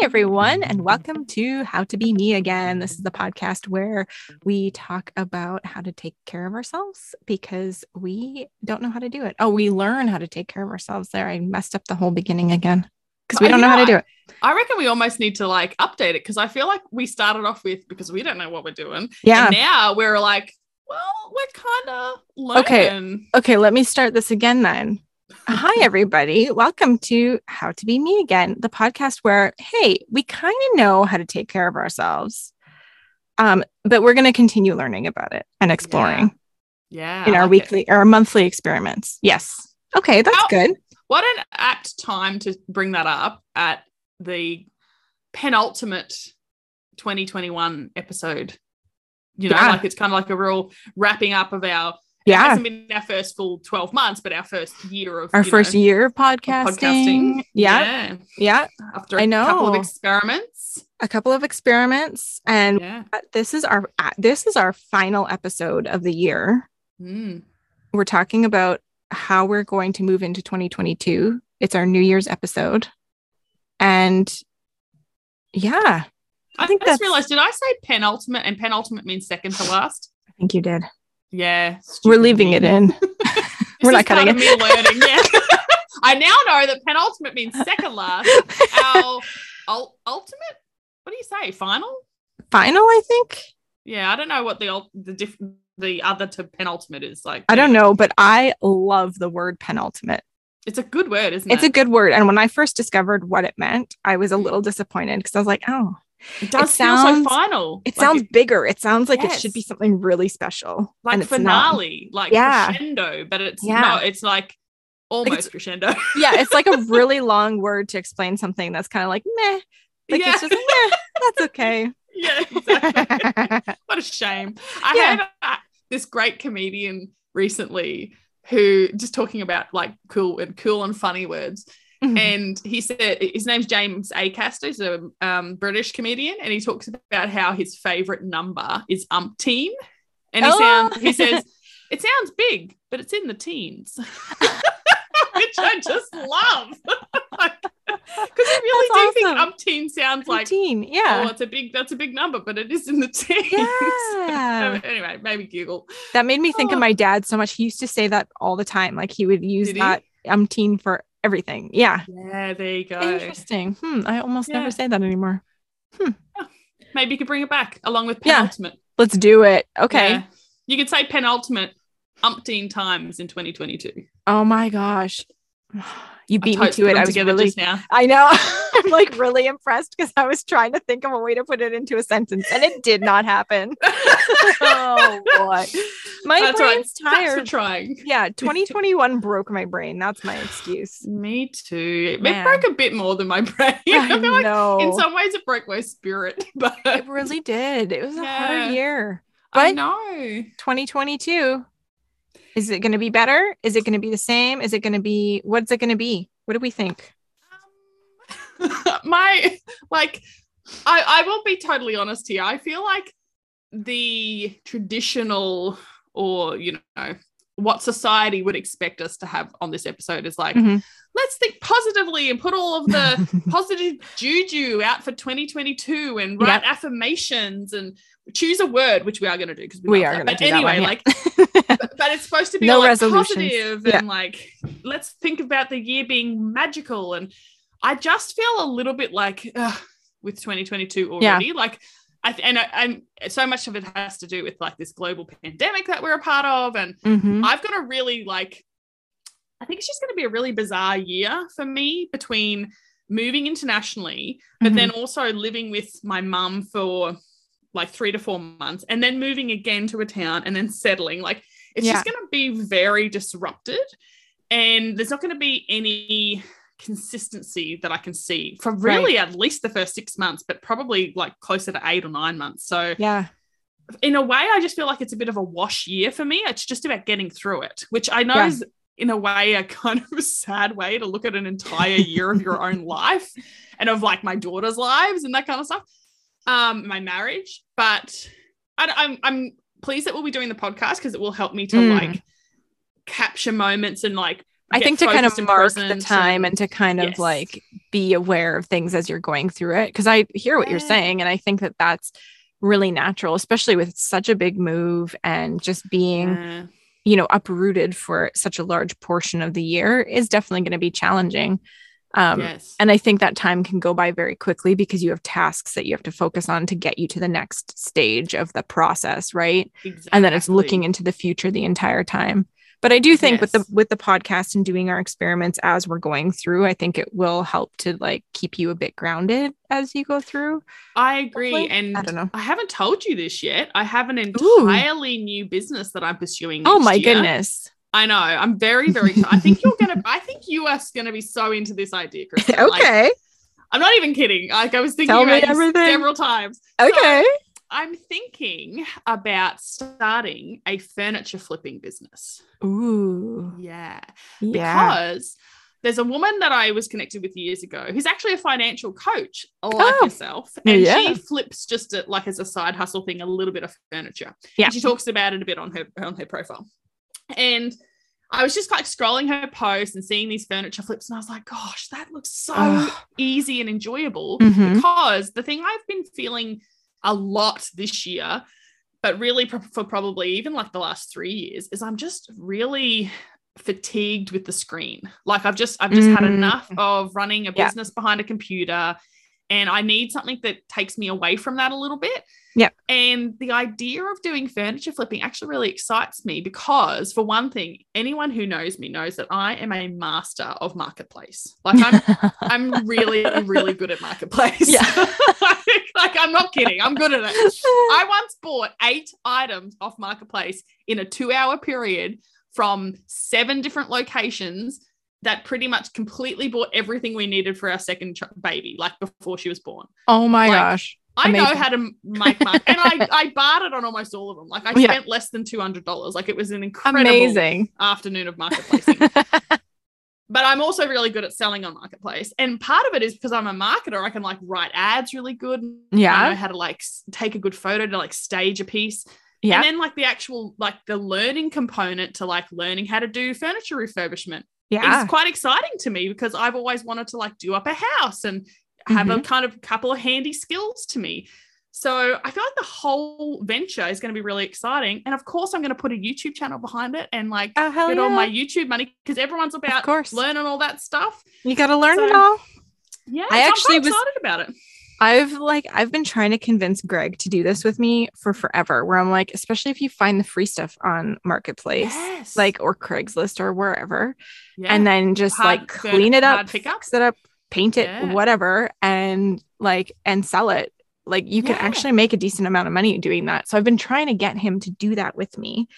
everyone, and welcome to How to Be Me Again. This is the podcast where we talk about how to take care of ourselves because we don't know how to do it. Oh, we learn how to take care of ourselves there. I messed up the whole beginning again because we don't know, know how to do it. I reckon we almost need to like update it because I feel like we started off with because we don't know what we're doing. Yeah. And now we're like, well, we're kind of learning. Okay. Okay. Let me start this again then. Hi, everybody. Welcome to How to Be Me Again, the podcast where, hey, we kind of know how to take care of ourselves, um, but we're going to continue learning about it and exploring. Yeah. In our like weekly it. or monthly experiments. Yes. Okay, that's How- good. What an apt time to bring that up at the penultimate 2021 episode. You know, Yeah. like it's kind of like a real wrapping up of our. It Yeah. hasn't been our first full 12 months, but our first year of Our first know, year of of podcasting. Yeah. yeah. Yeah. After I a couple of experiments. A couple of experiments. And Yeah. this is our uh, this is our final episode of the year. Mm. We're talking about how we're going to move into 2022. It's our New Year's episode. And yeah, I, think I just that's- realized, did I say penultimate? And penultimate means second to last? I think you did. Yeah. We're leaving me. it in. We're not cutting it. me learning. Yeah. I now know that penultimate means second last. Our ul- ultimate, what do you say? Final? Final, I think. Yeah, I don't know what the ul- the diff- the other to penultimate is like. I don't know, but I love the word penultimate. It's a good word, isn't it? It's a good word. And when I first discovered what it meant, I was a mm. little disappointed because I was like, oh, it does it feel sounds- so final. it Like sounds bigger. It sounds like it should be something really special. like it's not. finale, like Yeah. crescendo, but it's Yeah. no, it's like almost it's- crescendo. Yeah, it's like a really long word to explain something that's kind of like meh. Like yeah, it's just meh. That's okay. yeah, exactly. what a shame. I Yeah. had uh, this great comedian recently who just talking about like cool and cool and funny words. Mhm. And he said his name's James Acaster. He's a um, British comedian, and he talks about how his favorite number is umpteen. And he Oh. sounds he says it sounds big, but it's in the teens. Which I just love. Because I really That's do awesome. think umpteen sounds like oh, Yeah. it's a big that's a big number, but it is in the teens. Yeah. anyway, maybe Google. That made me think of Oh. my dad so much. He used to say that all the time. Like he would use Did he? that umpteen for everything. Yeah. Yeah, there you go. Interesting. Hmm. I almost Yeah. never say that anymore. Hmm. Yeah. Maybe you could bring it back along with Yeah. penultimate. Let's do it. Okay. Yeah. You could say penultimate umpteen times in 2022. Oh my gosh. You beat me to- it. I was really just now. I know. I'm like really impressed because I was trying to think of a way to put it into a sentence and it did not happen. oh boy. My That's right. brain's for tired. trying. Yeah, 2021 broke my brain. That's my excuse. Me too. It Man. broke a bit more than my brain. I, I feel like in some ways it broke my spirit, but it really did. It was a hard year. I know. 2022. Is it going to be better? Is it going to be the same? Is it going to be what's it going to be? What do we think? Um, my like I, I will be totally honest here. I feel like the traditional or you know what society would expect us to have on this episode is like Mhm. let's think positively and put all of the positive juju out for 2022 and write affirmations and choose a word which we are going to do because We love are gonna but do anyway one, yeah. like but, but it's supposed to be No like positive Yeah. and like let's think about the year being magical and i just feel a little bit like with 2022 Yeah. already like I th- and, I- and so much of it has to do with like this global pandemic that we're a part of and Mhm. I've got a really like, I think it's just going to be a really bizarre year for me between moving internationally, but Mhm. then also living with my mum for like three to four months and then moving again to a town and then settling. Like, it's Yeah. just going to be very disrupted. And there's not going to be any consistency that I can see for really at least the first six months, but probably like closer to eight or nine months. So, yeah. in a way, I just feel like it's a bit of a wash year for me. It's just about getting through it, which I know Yeah. is in a way a kind of a sad way to look at an entire year of your own life and of like my daughter's lives and that kind of stuff. Um, my marriage, but I, I'm I'm pleased that we'll be doing the podcast because it will help me to Mm. like capture moments and like I think to kind of mark the time and- to kind of Yes. like be aware of things as you're going through it. Cause I hear what you're saying. And I think that that's really natural, especially with such a big move and just being, Yeah. you know, uprooted for such a large portion of the year is definitely going to be challenging. Um, yes. And I think that time can go by very quickly because you have tasks that you have to focus on to get you to the next stage of the process, right? Exactly. And then it's looking into the future the entire time. But I do think with the with the podcast and doing our experiments as we're going through, I think it will help to like keep you a bit grounded as you go through. I agree. hopefully. And I don't know. I haven't told you this yet. I have an Ooh. entirely new business that I'm pursuing. Oh my year. goodness. I know. I'm very, very. I think you're gonna. I think you are gonna be so into this idea. Like, okay. I'm not even kidding. Like I was thinking Tell about it everything. several times. Okay. I'm thinking about starting a furniture flipping business. Ooh. Yeah. Yeah. Because there's a woman that I was connected with years ago who's actually a financial coach like Oh. yourself. And Yeah. she flips just a, like as a side hustle thing, a little bit of furniture. Yeah. And she talks about it a bit on her on her profile. And I was just like scrolling her posts and seeing these furniture flips, and I was like, gosh, that looks so easy and enjoyable. Mhm. Because the thing I've been feeling a lot this year, but really for probably even like the last three years, is I'm just really fatigued with the screen. Like I've just I've just had Mhm. enough of running a Yeah. business behind a computer. And I need something that takes me away from that a little bit. Yep. And the idea of doing furniture flipping actually really excites me because, for one thing, anyone who knows me knows that I am a master of marketplace. Like I'm I'm really, really good at marketplace. Yeah. like I'm not kidding. I'm good at it. I once bought eight items off marketplace in a two-hour period from seven different locations that pretty much completely bought everything we needed for our second ch- baby, like before she was born. oh my Like, gosh. I know how to make money, and I I bartered on almost all of them. Like I Yeah. spent less than two hundred dollars. Like it was an incredible Amazing. afternoon of marketplacing but I'm also really good at selling on marketplace. And part of it is because I'm a marketer, I can like write ads really good. I yeah. know how to like take a good photo to like stage a piece. Yeah. And then like the actual like the learning component to like learning how to do furniture refurbishment Yeah. is quite exciting to me because I've always wanted to like do up a house and have Mm-hmm. a kind of couple of handy skills to me. So I feel like the whole venture is going to be really exciting. And of course, I'm going to put a YouTube channel behind it and like Oh, get yeah. all my YouTube money because everyone's about course. learning all that stuff. you got to learn it all. Yeah, I so actually I'm was- excited about it. I've like I've been trying to convince Greg to do this with me for forever. Where I'm like, especially if you find the free stuff on Marketplace, Yes. like or Craigslist or wherever, Yeah. and then just Hard- like good- clean it up, fix it up, paint it, Yeah. whatever, and like and sell it. Like you can Yeah. actually make a decent amount of money doing that. So I've been trying to get him to do that with me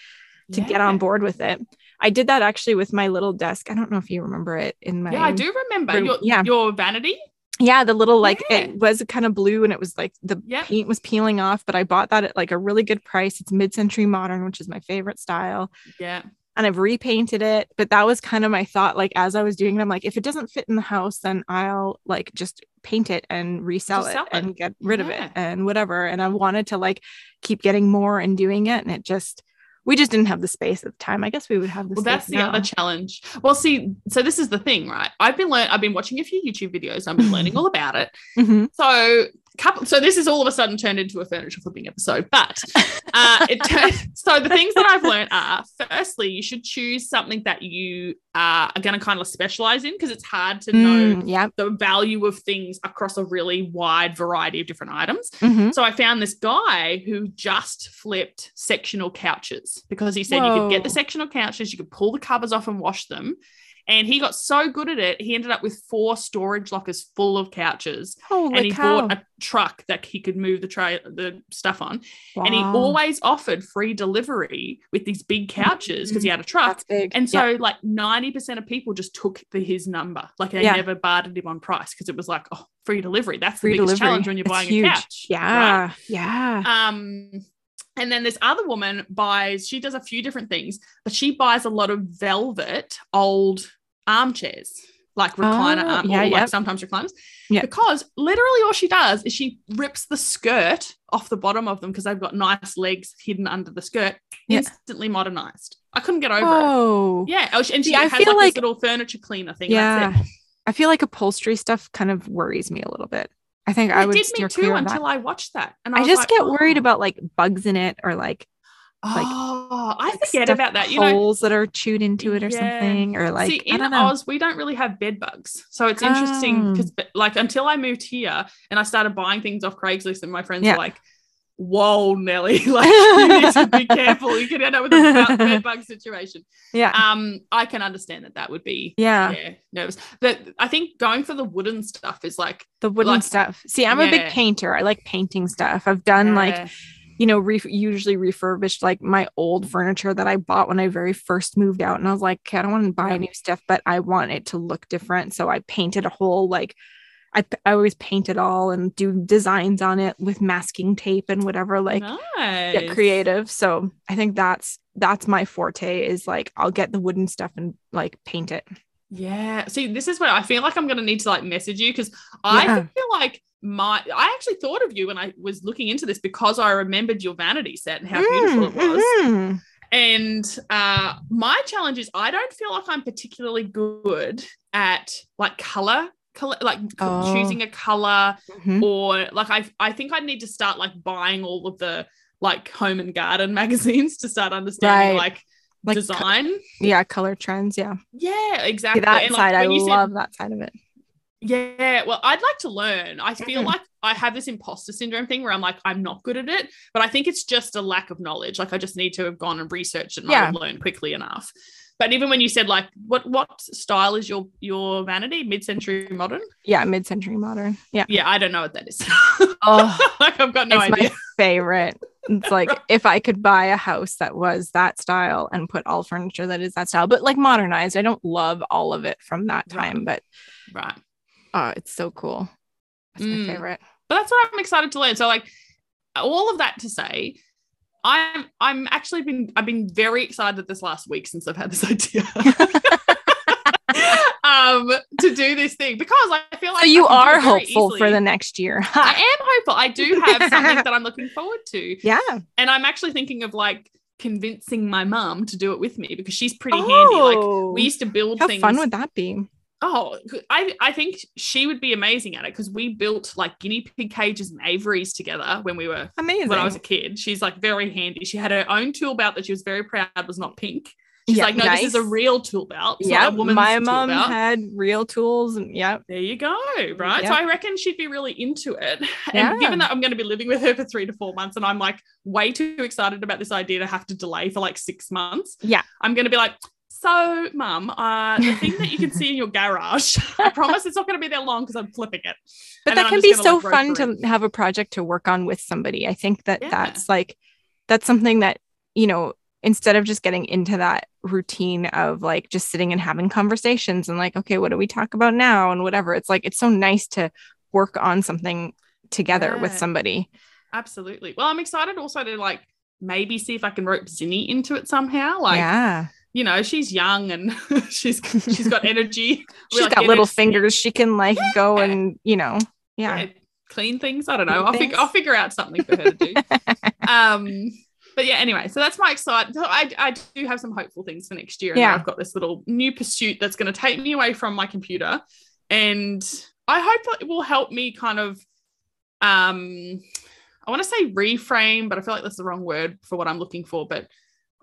to get on board with it. I did that actually with my little desk. I don't know if you remember it in my Yeah, I do remember room- your, yeah. your vanity. Yeah, the little like Yeah. it was kind of blue and it was like the Yeah. paint was peeling off, but I bought that at like a really good price. It's mid-century modern, which is my favorite style. Yeah. And I've repainted it, but that was kind of my thought like as I was doing it, I'm like if it doesn't fit in the house, then I'll like just paint it and resell it, it. and get rid of it and whatever. And I wanted to like keep getting more and doing it and it just we just didn't have the space at the time. I guess we would have the Well, space that's the now. other challenge. Well, see, so this is the thing, right? I've been learning. I've been watching a few YouTube videos. I've been learning all about it. Mhm. So, couple. So this is all of a sudden turned into a furniture flipping episode. But uh, it turned. So the things that I've learned are: firstly, you should choose something that you uh, are going to kind of specialize in because it's hard to know Mm, yeah. the value of things across a really wide variety of different items. Mhm. So I found this guy who just flipped sectional couches because he said you could get the sectional couches, you could pull the covers off and wash them. And he got so good at it, he ended up with four storage lockers full of couches. Holy and he cow. bought a truck that he could move the tray the stuff on. And he always offered free delivery with these big couches because he had a truck. And Yeah. so, like 90% of people just took the, his number. Like, they Yeah. never bartered him on price because it was like, oh, free delivery. That's free the biggest delivery. challenge when you're It's buying huge. a couch. right? Yeah. Yeah. Um, and then this other woman buys, she does a few different things, but she buys a lot of velvet old armchairs. like oh, recliner Oh, arm, yeah, or like sometimes recliners. Yeah. Because literally all she does is she rips the skirt off the bottom of them because they've got nice legs hidden under the skirt. Yeah. Instantly modernized. I couldn't get over it. Oh, Yeah, oh, she- and she I feel like, like- this little furniture cleaner thing. yeah. It. I feel like upholstery stuff kind of worries me a little bit. I think And I would did me too clear of that. until I watched that, and I, I just like, get worried oh. about like bugs in it or like like- oh, I like, forget about that. You know, holes that are chewed into it or Yeah. something or like See, I in don't know. Oz, we don't really have bed bugs. So it's interesting Oh. because, like, until I moved here and I started buying things off Craigslist, and my friends Yeah. were like, Whoa, Nelly, like, you need to be careful. You could end up with a bed bug situation. yeah, Um, I can understand that that would be, yeah, yeah, nervous. But I think going for the wooden stuff is like, the wooden like- stuff. See, I'm a big painter. I like painting stuff. I've done like uh, you know, re- usually refurbished like my old furniture that I bought when I very first moved out. And I was like, okay, I don't want to buy new stuff, but I want it to look different. So I painted a whole like, I, I always paint it all and do designs on it with masking tape and whatever, like nice. get creative. So I think that's that's my forte is like I'll get the wooden stuff and like paint it. Yeah. See, this is where I feel like I'm going to need to like message you because I Yeah. feel like my I actually thought of you when I was looking into this because I remembered your vanity set and how beautiful it was. Mm, mhm. And uh my challenge is I don't feel like I'm particularly good at like color, color like Oh. choosing a color Mhm. or like I I think I need to start like buying all of the like home and garden magazines to start understanding Right. like, Like co- design. Yeah, color trends. Yeah. yeah, See, exactly. that And, like, side, I you said- love that side of it. Yeah, well, I'd like to learn. I feel Mm. like I have this imposter syndrome thing where I'm like, I'm not good at it, but I think it's just a lack of knowledge. Like I just need to have gone and researched it and I Yeah. would learn quickly enough. But even when you said like, what what style is your your vanity? Mid century modern? Yeah, mid-century modern. Yeah. Yeah, I don't know what that is. Oh, like I've got no it's idea. my favorite. It's like if I could buy a house that was that style and put all furniture that is that style, but like modernized. I don't love all of it from that Right. time, but Right. oh, it's so cool. It's Mm. my favorite. but that's what I'm excited to learn. So like all of that to say, I'm I'm actually been I've been very excited this last week since I've had this idea. um to do this thing because I feel like So you are hopeful for the next year. I am hopeful. I do have something that I'm looking forward to. yeah. And I'm actually thinking of like convincing my mum to do it with me because she's pretty handy. Like we used to build Oh, how things. fun would that be? Oh, I, I think she would be amazing at it because we built like guinea pig cages and aviaries together when we were Amazing. when I was a kid. She's like very handy. She had her own tool belt that she was very proud was not pink. She's Yeah, like, no, this is a real tool belt. Yeah, not a woman's my mom belt. had real tools and yeah. there you go, right? Yeah. So I reckon she'd be really into it. Yeah. And given that I'm going to be living with her for three to four months, and I'm like way too excited about this idea to have to delay for like six months, Yeah. I'm going to be like, so, mum, uh, the thing that you can see in your garage, I promise it's not going to be there long because I'm flipping it. But And that can be so like, fun to have a project to work on with somebody. I think that Yeah. that's like that's something that, you know, instead of just getting into that routine of like just sitting and having conversations and like, okay, what do we talk about now and whatever. It's like it's so nice to work on something together with somebody. Absolutely. Well, I'm excited also to like maybe see if I can rope Zinni into it somehow. Like, yeah. You know, she's young and she's she's got energy. She's like, got get little fingers. She can like go and, you know, yeah. yeah, clean things. I don't know. Clean I'll figure. I'll figure out something for her to do. um, but yeah, anyway, so that's my excitement. So I, I do have some hopeful things for next year. And Yeah. I've got this little new pursuit that's going to take me away from my computer. And I hope that it will help me kind of um I want to say reframe, but I feel like that's the wrong word for what I'm looking for, but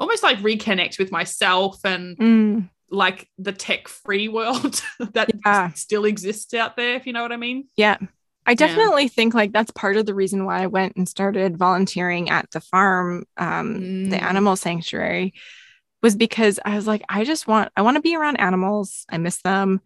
almost like reconnect with myself and Mm, like the tech free world that Yeah. still exists out there, if you know what I mean. yeah. I definitely think like that's part of the reason why I went and started volunteering at the farm, um, the Mm. animal sanctuary, was because I was like, I just want, I want to be around animals. I miss them.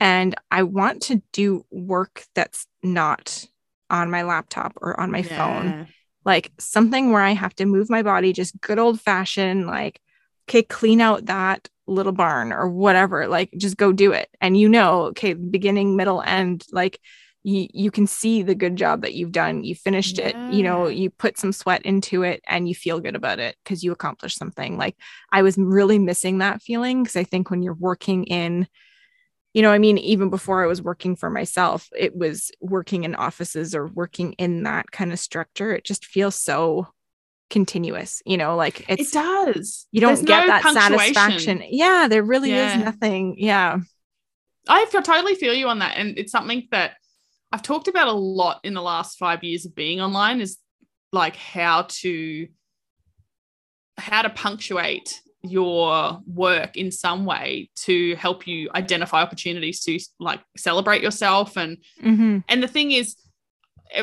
And I want to do work that's not on my laptop or on my phone. Like something where I have to move my body, just good old fashioned, like, okay, clean out that little barn or whatever. Like, just go do it. And you know, okay, beginning, middle, end, like, you, you can see the good job that you've done. You finished it, you know, you put some sweat into it and you feel good about it because you accomplished something. Like, I was really missing that feeling because I think when you're working in, you know, I mean, even before I was working for myself, it was working in offices or working in that kind of structure. It just feels so continuous, you know, like it's it does. you don't There's get no that satisfaction. Yeah, there really Yeah. is nothing. Yeah. I feel, totally feel you on that. And it's something that I've talked about a lot in the last five years of being online is like how to how to punctuate your work in some way to help you identify opportunities to like celebrate yourself and Mhm. and the thing is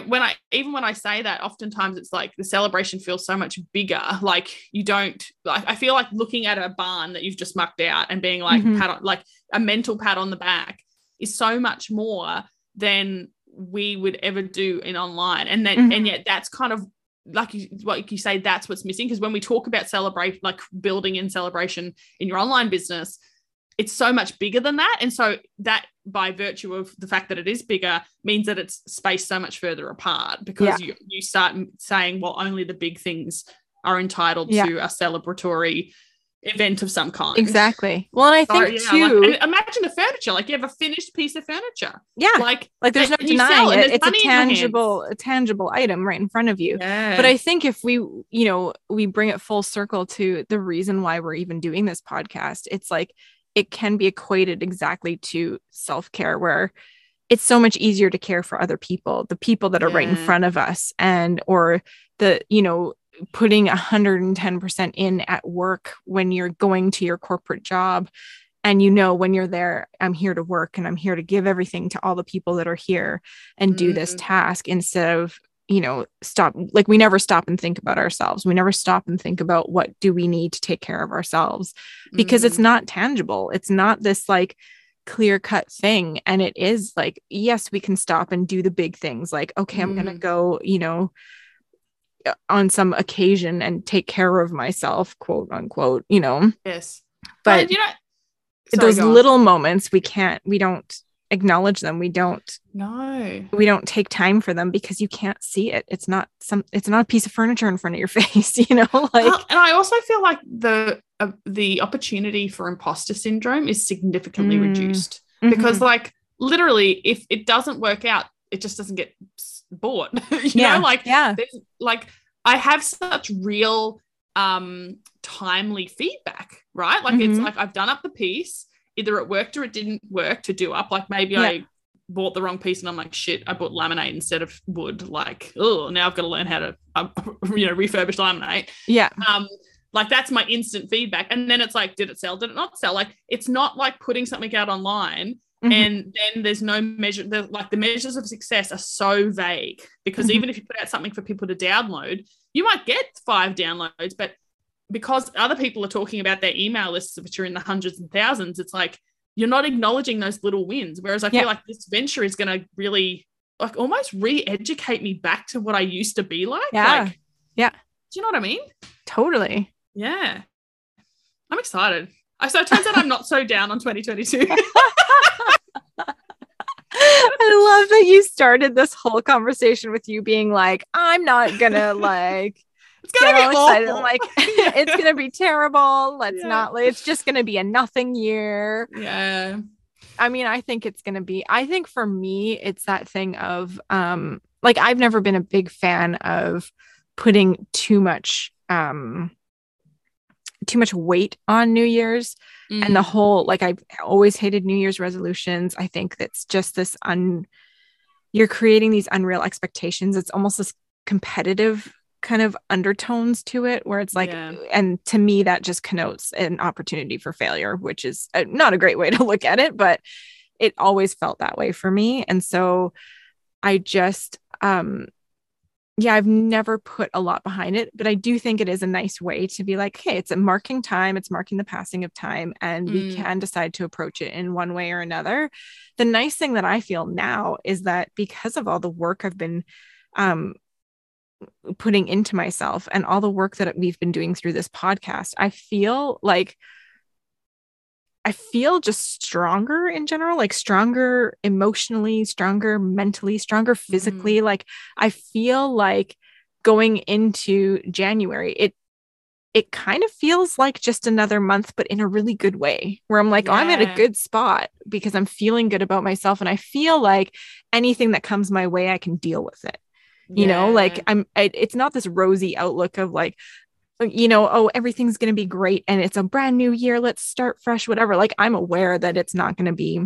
when i even when i say that oftentimes it's like the celebration feels so much bigger like you don't like i feel like looking at a barn that you've just mucked out and being like Mhm. pat on like a mental pat on the back is so much more than we would ever do in online and then Mhm. and yet that's kind of like you like you say that's what's missing. Because when we talk about celebrate like building in celebration in your online business it's so much bigger than that. And so that by virtue of the fact that it is bigger means that it's spaced so much further apart because you, you start saying well only the big things are entitled Yeah. to a celebratory event of some kind Exactly. Well, and I So, think yeah, too, like, imagine the furniture like you have a finished piece of furniture yeah, like like there's no that you sell denying and it. there's It's a money in your hands. tangible, a tangible item right in front of you. yeah But I think if we, you know, we bring it full circle to the reason why we're even doing this podcast, it's like it can be equated exactly to self care, where it's so much easier to care for other people, the people that are right in front of us, and or the, you know, putting 110% in at work when you're going to your corporate job. And you know, when you're there, I'm here to work and I'm here to give everything to all the people that are here and do this Mhm. task instead of you know stop like we never stop and think about ourselves we never stop and think about what do we need to take care of ourselves because it's Mm. not tangible it's not this like clear cut thing and it is like yes we can stop and do the big things like okay i'm going to go you know on some occasion and take care of myself quote unquote you know? Yes. But you know Sorry, those little moments we can't we don't acknowledge them. We don't no. we don't take time for them because you can't see it. It's not some it's not a piece of furniture in front of your face you know? Like Well, and I also feel like the uh, the opportunity for imposter syndrome is significantly Mm. reduced. Because, mhm. like, literally, if it doesn't work out, it just doesn't get bought. you yeah know, like, yeah like I have such real um timely feedback, right? Like, it's Mhm. like I've done up the piece, either it worked or it didn't work to do up. Like, maybe Yeah. I bought the wrong piece and I'm like, shit, I bought laminate instead of wood. Like, oh, now I've got to learn how to, um, you know, refurbish laminate. yeah Um, like that's my instant feedback. And then it's like, did it sell? Did it not sell? Like, it's not like putting something out online Mhm. and then there's no measure. The, like the measures of success are so vague because Mhm. even if you put out something for people to download, you might get five downloads, but because other people are talking about their email lists, which are in the hundreds and thousands, it's like you're not acknowledging those little wins. Whereas I Yeah. feel like this venture is going to really like almost re-educate me back to what I used to be like. Yeah. Like, Yeah. Do you know what I mean? totally Yeah. I'm excited. So it turns out I'm not so down on 2022. i love that you started this whole conversation with you being like i'm not gonna like it's gonna get be all excited. Like it's gonna be terrible let's Yeah. not it's just gonna be a nothing year yeah. I mean, I think it's to be I think for me it's that thing of um like I've never been a big fan of putting too much um too much weight on New Year's and the Mm. whole like I've always hated New Year's resolutions. I think that's just this un you're creating these unreal expectations. It's almost this competitive kind of undertones to it where it's like Yeah. and to me that just connotes an opportunity for failure which is not a great way to look at it but it always felt that way for me and so i just um yeah i've never put a lot behind it but i do think it is a nice way to be like hey it's a marking time it's marking the passing of time and we Mm. can decide to approach it in one way or another the nice thing that i feel now is that because of all the work i've been um putting into myself and all the work that we've been doing through this podcast, I feel like I feel just stronger in general, like stronger emotionally, stronger mentally, stronger mm-hmm. physically. Like I feel like going into January, it it kind of feels like just another month, but in a really good way, where I'm like, oh, I'm at a good spot because I'm feeling good about myself. And I feel like anything that comes my way, I can deal with it. You know, like I'm, I, it's not this rosy outlook of like, Uh, you know, oh, everything's going to be great and it's a brand new year. Let's start fresh, whatever. Like, I'm aware that it's not going to be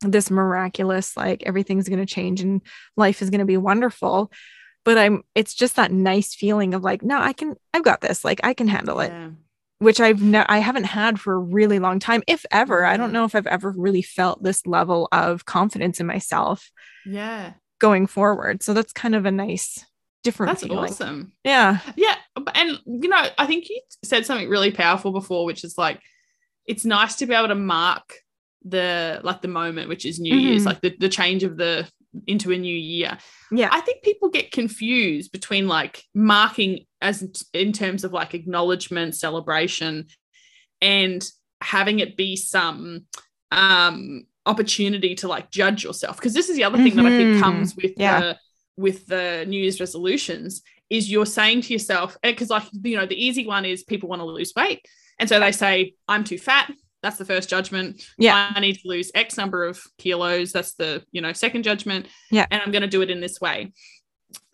this miraculous, like everything's going to change and life is going to be wonderful. But I'm, it's just that nice feeling of like, no, I can, I've got this. Like, I can handle it Yeah. which I've ne- I haven't had for a really long time, if ever. I don't mm-hmm. know if I've ever really felt this level of confidence in myself Yeah. going forward. So that's kind of a nice, different That's feeling. awesome. Yeah, Yeah. And, you know, I think you said something really powerful before, which is like, it's nice to be able to mark the like the moment which is new year's Mhm. like the, the change of the into a new year yeah, i think people get confused between like marking as in terms of like acknowledgement celebration and having it be some um opportunity to like judge yourself because this is the other thing that i think Mhm. comes with Yeah. the with the new year's resolutions is you're saying to yourself eh, because like you know the easy one is people want to lose weight and so they say i'm too fat that's the first judgment Yeah. i need to lose x number of kilos that's the you know second judgment Yeah. and i'm going to do it in this way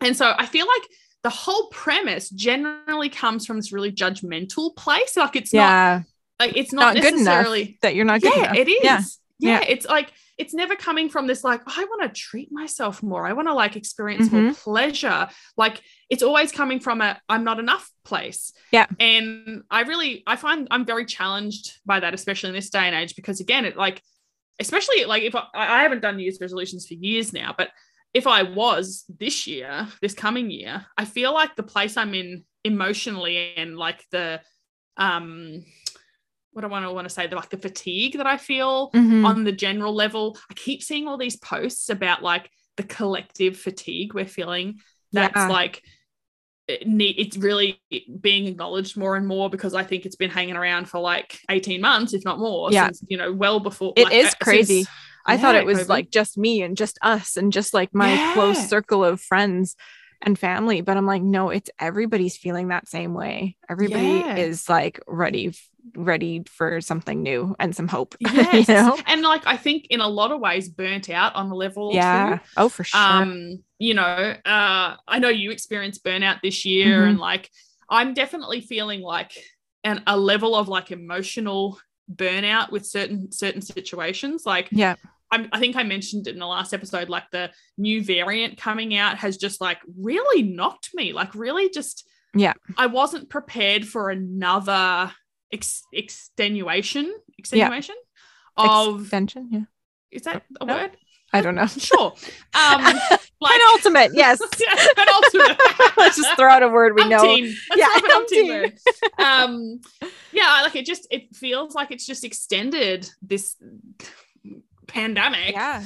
and so i feel like the whole premise generally comes from this really judgmental place like it's not yeah. like it's not, Not, good enough necessarily that you're not good yeah enough. it is Yeah. yeah. Yeah. it's like it's never coming from this like i want to treat myself more i want to like experience more Mm-hmm. pleasure like it's always coming from a i'm not enough place Yeah. and i really i find i'm very challenged by that especially in this day and age because again it like especially like if i, I haven't done new year's resolutions for years now but if i was this year this coming year i feel like the place i'm in emotionally and like the um what I want to want to say, the like the fatigue that I feel Mhm. on the general level. I keep seeing all these posts about like the collective fatigue we're feeling. That's Yeah. like it need, it's really being acknowledged more and more because I think it's been hanging around for like 18 months, if not more, Yeah. since you know, well before It like, is uh, since- crazy. I thought it was COVID. like just me and just us and just like my Yeah. close circle of friends and family. But I'm like, no, it's everybody's feeling that same way. Everybody Yeah. is like ready, ready for something new and some hope. Yes. you know? And like I think in a lot of ways burnt out on a level Yeah. two. Oh, for sure. um you know uh i know you experienced burnout this year Mhm. and like i'm definitely feeling like an, a level of like emotional burnout with certain certain situations like yeah. I'm, i think i mentioned it in the last episode like the new variant coming out has just like really knocked me like really just Yeah. i wasn't prepared for another ex- extenuation extenuation of Extension. Yeah. is that a No. word I don't know. sure um like Penultimate. Yes. yeah, penultimate. Let's just throw out a word we know. Let's Yeah, an umpteen umpteen. word. Um, yeah, like it just it feels like it's just extended this pandemic, Yeah.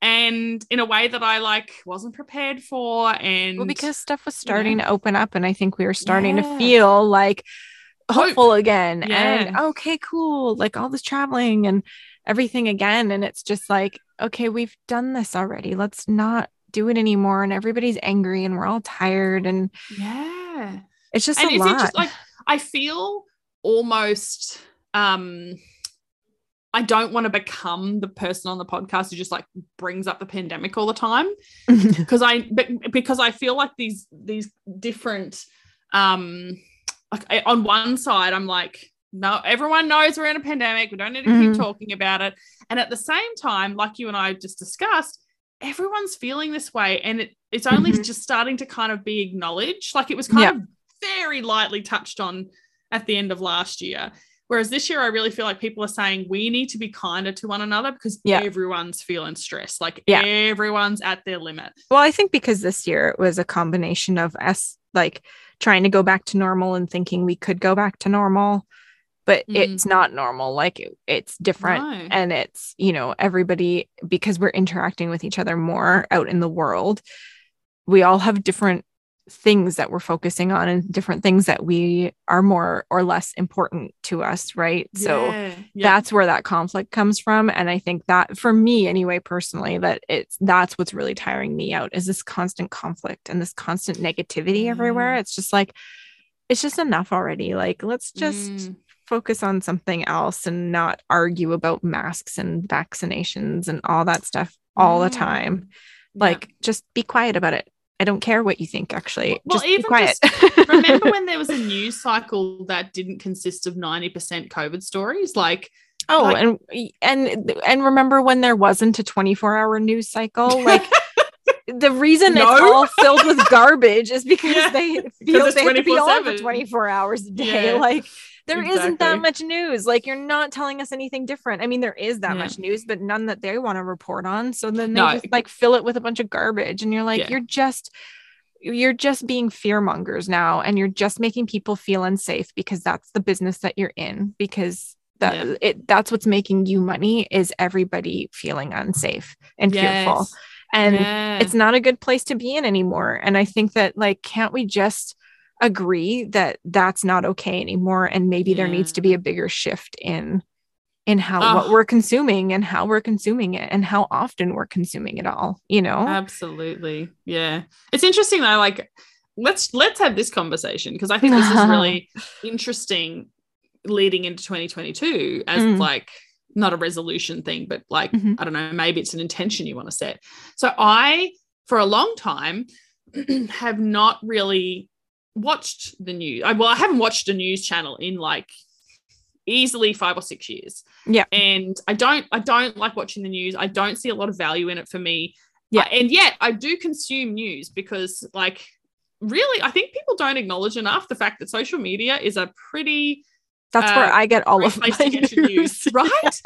and in a way that I like wasn't prepared for. And Well, because stuff was starting to open up, and I think we were starting Yeah. to feel like Hope. hopeful again. And okay, cool. Like all this traveling and everything again. And it's just like, okay, we've done this already. Let's not do it anymore. And everybody's angry and we're all tired. And yeah, it's just and a lot. just like I feel almost um I don't want to become the person on the podcast who just like brings up the pandemic all the time. because I but because I feel like these these different um like I- on one side I'm like no everyone knows we're in a pandemic we don't need to Mhm. keep talking about it and at the same time like you and I just discussed everyone's feeling this way and it, it's only Mhm. just starting to kind of be acknowledged like it was kind Yeah. of very lightly touched on at the end of last year whereas this year I really feel like people are saying we need to be kinder to one another because Yeah. everyone's feeling stressed like Yeah. everyone's at their limit well, I think because this year it was a combination of us like trying to go back to normal and thinking we could go back to normal, but Mhm. it's not normal. Like it- it's different. No. and it's you know everybody because we're interacting with each other more out in the world we all have different things that we're focusing on and different things that we are more or less important to us right so Yeah, yeah. that's where that conflict comes from and i think that for me anyway personally that it's that's what's really tiring me out is this constant conflict and this constant negativity everywhere it's just like it's just enough already. Like, let's just Mm, focus on something else and not argue about masks and vaccinations and all that stuff all the Mm. time. yeah. Like, just be quiet about it. I don't care what you think, actually. Well, just be even quiet. remember when there was a news cycle that didn't consist of 90% COVID stories? Like, oh, like- and and and remember when there wasn't a 24 hour news cycle? Like the reason it's all filled with garbage is because Yeah, they feel they have to be on for 24/7. 24 hours a day. Yeah, like there not that much news. Like you're not telling us anything different. I mean, there is that Yeah. much news, but none that they want to report on. So then they No. just like fill it with a bunch of garbage. And you're like, Yeah. you're just you're just being fear mongers now and you're just making people feel unsafe because that's the business that you're in because that Yeah. it that's what's making you money is everybody feeling unsafe and fearful and Yeah. it's not a good place to be in anymore and i think that like can't we just agree that that's not okay anymore and maybe there needs to be a bigger shift in in how what we're consuming and how we're consuming it and how often we're consuming it all you know Absolutely. Yeah. It's interesting though, like let's let's have this conversation because I think this is really interesting leading into 2022 as Mm. like not a resolution thing, but like Mhm. I don't know, maybe it's an intention you want to set. So I, for a long time, have not really watched the news. I, well, I haven't watched a news channel in like easily five or six years. Yeah. And I don't, I don't like watching the news. I don't see a lot of value in it for me. Yeah. Uh, and yet I do consume news because like really, I think people don't acknowledge enough the fact that social media is a pretty that's where uh, i get all of my your news right?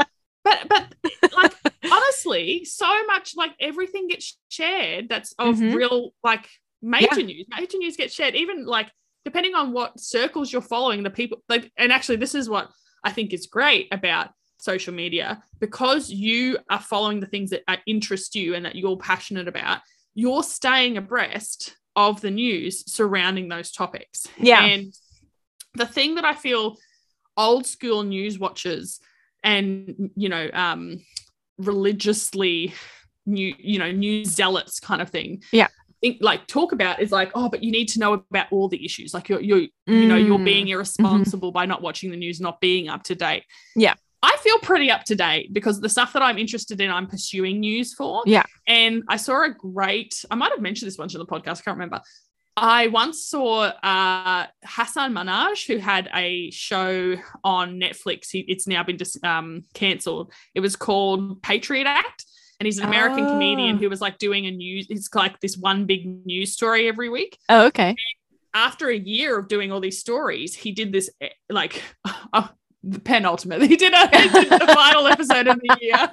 But but like honestly, so much like everything gets shared that's of Mhm. real like major news. Major news gets shared, even like depending on what circles you're following, the people like and actually this is what I think is great about social media because you are following the things that uh, interest you and that you're passionate about, you're staying abreast of the news surrounding those topics. Yeah. And the thing that I feel old school news watchers and you know um religiously new you know news zealots kind of thing Yeah. Think like talk about is like oh but you need to know about all the issues like you're you're you know you're Mm. being irresponsible by not watching the news not being up to date Yeah. i feel pretty up to date because the stuff that i'm interested in i'm pursuing news for Yeah. and i saw a great i might have mentioned this once on the podcast i can't remember I once saw uh, Hasan Minhaj, who had a show on Netflix. He, it's now been dis- um, cancelled. It was called Patriot Act, and he's an American Oh. comedian who was like doing a news. It's like this one big news story every week. oh okay After a year of doing all these stories, he did this eh, like uh, the penultimate. He did, a, he did the final episode of the year.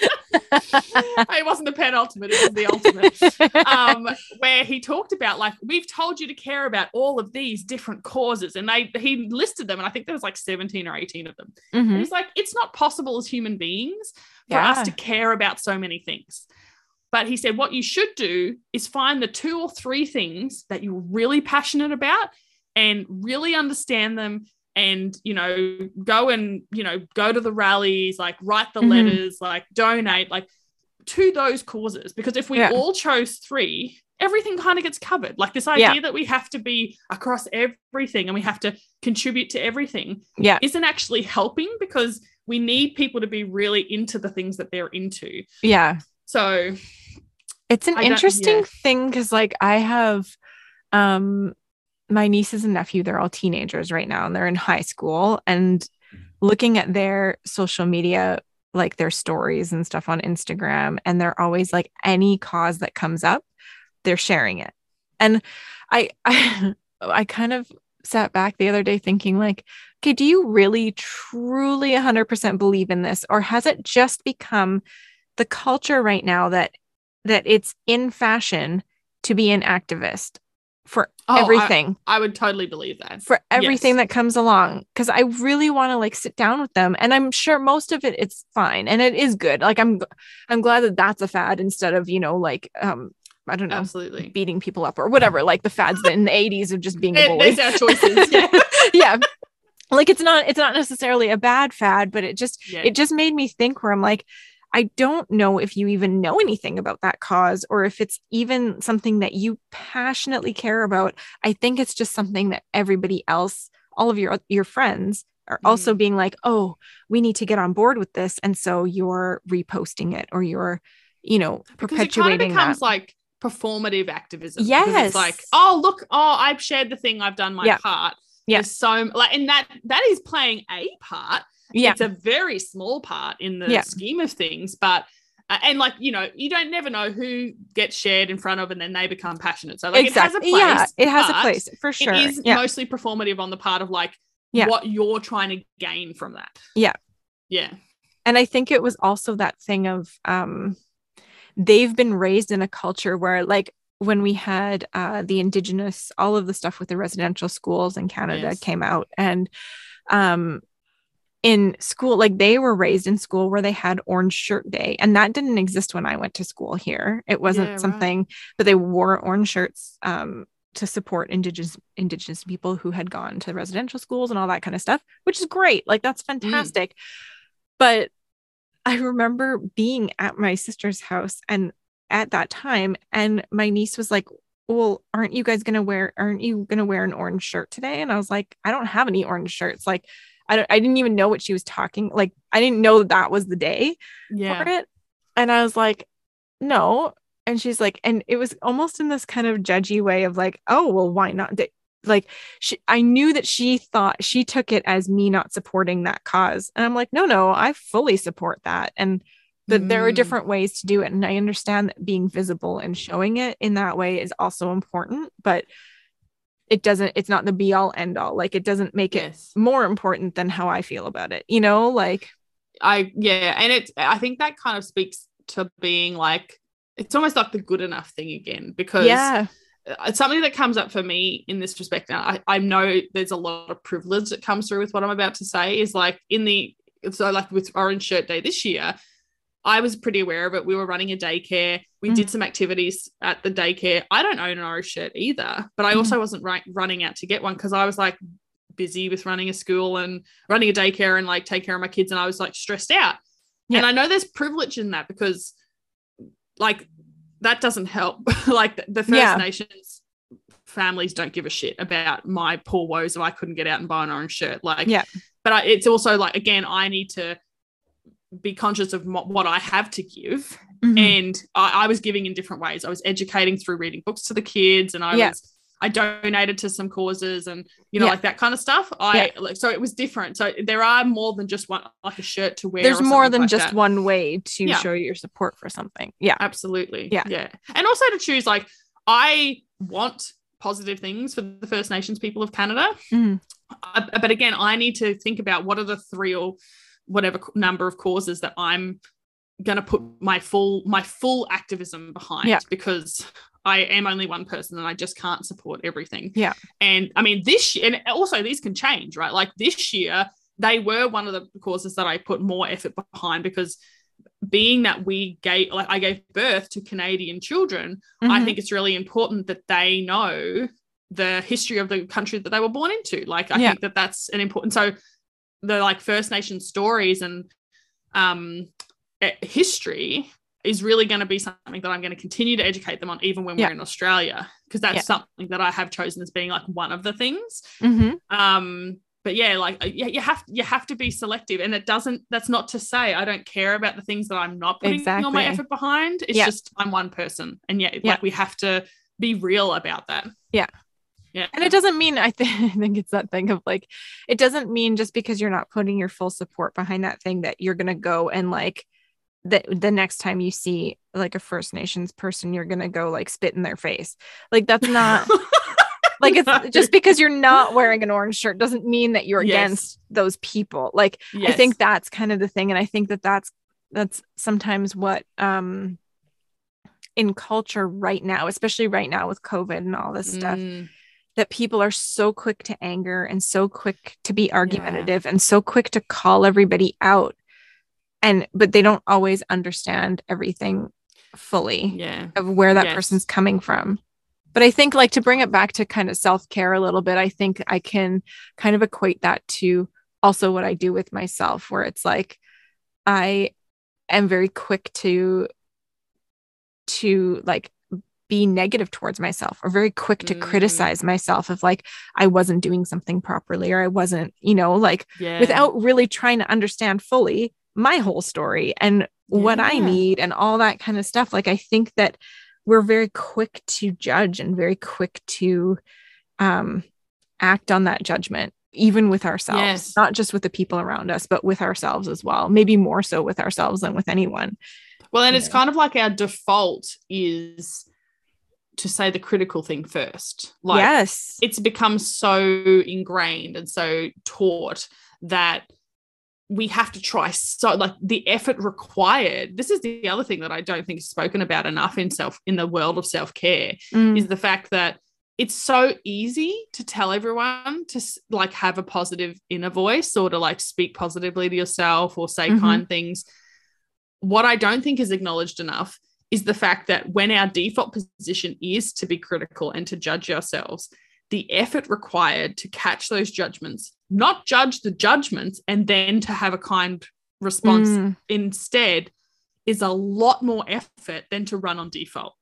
it wasn't the penultimate; it was the ultimate um, where he talked about like we've told you to care about all of these different causes, and they he listed them, and I think there was like seventeen or eighteen of them. And Mhm. he's like, it's not possible as human beings for Yeah. us to care about so many things. But he said, what you should do is find the two or three things that you're really passionate about and really understand them and you know go and you know go to the rallies like write the Mhm. letters like donate like to those causes because if we Yeah. all chose three everything kind of gets covered like this idea Yeah. that we have to be across everything and we have to contribute to everything yeah isn't actually helping because we need people to be really into the things that they're into yeah so It's an I interesting yeah. thing because like I have um my nieces and nephew, they're all teenagers right now and they're in high school and looking at their social media, like their stories and stuff on Instagram, and they're always like any cause that comes up, they're sharing it. And I I I kind of sat back the other day thinking like okay do you really truly 100% believe in this? Or has it just become the culture right now that that it's in fashion to be an activist for Oh, I- everything? I would totally believe that. For everything Yes. that comes along because i really want to like sit down with them and i'm sure most of it it's fine and it is good. Like i'm i'm glad that that's a fad instead of you know like um i don't know absolutely beating people up or whatever like the fads in the 80s of just being a bully there's our choices yeah yeah like it's not it's not necessarily a bad fad but it just yeah it just made me think where i'm like I don't know if you even know anything about that cause or if it's even something that you passionately care about. I think it's just something that everybody else, all of your your friends are also Mm. being like, "Oh, we need to get on board with this." And so you're reposting it or you're, you know, because it kind of becomes that. like performative activism. Yes. it's like, oh look, oh I've shared the thing, I've done my Yeah. part. Yeah. There's so like, and that that is playing a part. yeah. It's a very small part in the Yeah. scheme of things, but. Uh, and like you know, you don't never know who gets shared in front of, and then they become passionate. So like exactly. it has a place. yeah, it has a place for sure. It is yeah. mostly performative on the part of like Yeah. what you're trying to gain from that. Yeah. Yeah. and i think it was also that thing of um they've been raised in a culture where like when we had uh the indigenous all of the stuff with the residential schools in canada Yes. came out. And um in school like they were raised in school where they had orange shirt day. And that didn't exist when i went to school here. It wasn't Yeah, right. something but they wore orange shirts um to support indigenous indigenous people who had gone to residential schools and all that kind of stuff which is great. Like that's fantastic. But i remember being at my sister's house and at that time and my niece was like well aren't you guys gonna wear aren't you gonna wear an orange shirt today and i was like i don't have any orange shirts like i, don't, I didn't even know what she was talking like i didn't know that, that was the day Yeah. for it. And I was like, no. And she's like, and it was almost in this kind of judgy way of like, oh, well, why not? Like, she, I knew that she thought she took it as me not supporting that cause. And I'm like, no, no, I fully support that. And that there are Mm. different ways to do it. And I understand that being visible and showing it in that way is also important, but it doesn't, it's not the be all end all. Like, it doesn't make it more important than how I feel about it, you know? Like, I yeah, and it's I think that kind of speaks to being like it's almost like the good enough thing again because yeah, it's something that comes up for me in this respect. Now I, I know there's a lot of privilege that comes through with what I'm about to say is like in the so like with Orange Shirt Day this year, I was pretty aware of it. We were running a daycare. We Mhm. did some activities at the daycare. I don't own an orange shirt either, but I also wasn't right, running out to get one because I was like busy with running a school and running a daycare and like take care of my kids, and I was like stressed out. Yeah. And I know there's privilege in that because, like, that doesn't help. like the, First Yeah. Nations families don't give a shit about my poor woes if I couldn't get out and buy an orange shirt. Like, Yeah. But I, it's also like again, I need to be conscious of mo- what I have to give Mhm. and I, I was giving in different ways. I was educating through reading books to the kids, and I Yeah. was I donated to some causes, and you know Yeah. like that kind of stuff. I like so it was different. So there are more than just one like a shirt to wear. there's more than like just that. one way to Yeah. show your support for something. Yeah. Absolutely, Yeah. yeah, and also to choose like I want positive things for the First Nations people of Canada, Mhm. I- but again, I need to think about what are the three or whatever number of causes that I'm going to put my full my full activism behind Yeah. because I am only one person and I just can't support everything. Yeah. And I mean this year, and also these can change, right? Like this year, they were one of the causes that I put more effort behind because being that we gave like I gave birth to Canadian children, I Mhm. think it's really important that they know the history of the country that they were born into. Like, I Yeah. think that that's an important. So, the like First Nation stories and um, eh, history is really going to be something that I'm going to continue to educate them on, even when Yeah. we're in Australia, because that's Yeah. something that I have chosen as being like one of the things. Mhm. Um, but yeah, like uh, yeah, you have you have to be selective, and it doesn't. That's not to say I don't care about the things that I'm not putting all my effort behind. It's Yeah. just I'm one person, and yeah, like we have to be real about that. Yeah. yeah, And it doesn't mean I, th- I think it's that thing of like it doesn't mean just because you're not putting your full support behind that thing that you're gonna go and like the the next time you see like a First Nations person, you're gonna go like spit in their face. Like that's not like it's just because you're not wearing an orange shirt doesn't mean that you're Yes. against those people. Like I think that's kind of the thing, and I think that that's that's sometimes what um in culture right now, especially right now with COVID and all this stuff, Mm, that people are so quick to anger and so quick to be argumentative and so quick to call everybody out and but they don't always understand everything fully yeah, of where that Yes. person's coming from but i think like to bring it back to kind of self-care a little bit i think i can kind of equate that to also what i do with myself where it's like i am very quick to to like be negative towards myself or very quick to Mm. criticize myself if like I wasn't doing something properly or I wasn't, you know, like Yeah. without really trying to understand fully my whole story and what I need and all that kind of stuff. Like I think that we're very quick to judge and very quick to um act on that judgment even with ourselves Yes. not just with the people around us but with ourselves as well maybe more so with ourselves than with anyone Well, and it's Yeah. kind of like our default is to say the critical thing first. Like yes it's become so ingrained and so taught that we have to try so like the effort required. This is the other thing that i don't think is spoken about enough in self in the world of self-care Mm, is the fact that it's so easy to tell everyone to like have a positive inner voice or to like speak positively to yourself or say Mhm. kind things. What i don't think is acknowledged enough is the fact that when our default position is to be critical and to judge ourselves the effort required to catch those judgments not judge the judgments and then to have a kind response mm, instead is a lot more effort than to run on default.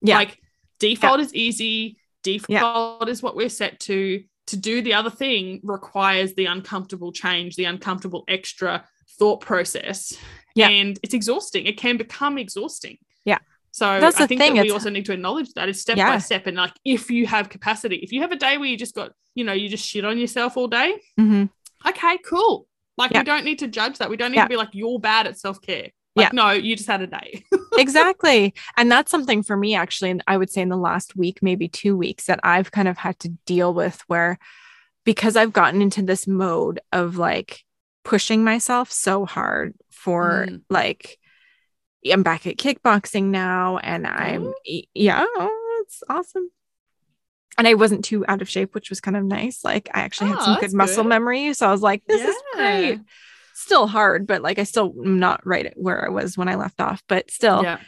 Yeah. Like default is easy, default is what we're set to. To do the other thing requires the uncomfortable change, the uncomfortable extra thought process. Yeah. And it's exhausting. It can become exhausting. Yeah. So That's I the think thing, that we it's- also need to acknowledge that is step Yeah. by step. And like if you have capacity, if you have a day where you just got, you know, you just shit on yourself all day, mhm. okay, cool. Like Yeah. we don't need to judge that. We don't need Yeah. to be like you're bad at self care. Like no, you just had a day. exactly and that's something for me actually and i would say in the last week maybe two weeks that i've kind of had to deal with where because i've gotten into this mode of like pushing myself so hard for Mm. like i'm back at kickboxing now and i'm Ooh. yeah oh, it's awesome and i wasn't too out of shape which was kind of nice like i actually had Oh, some that's good muscle good. memory so i was like this is great still hard but like i still am not right at where i was when i left off but still Yeah.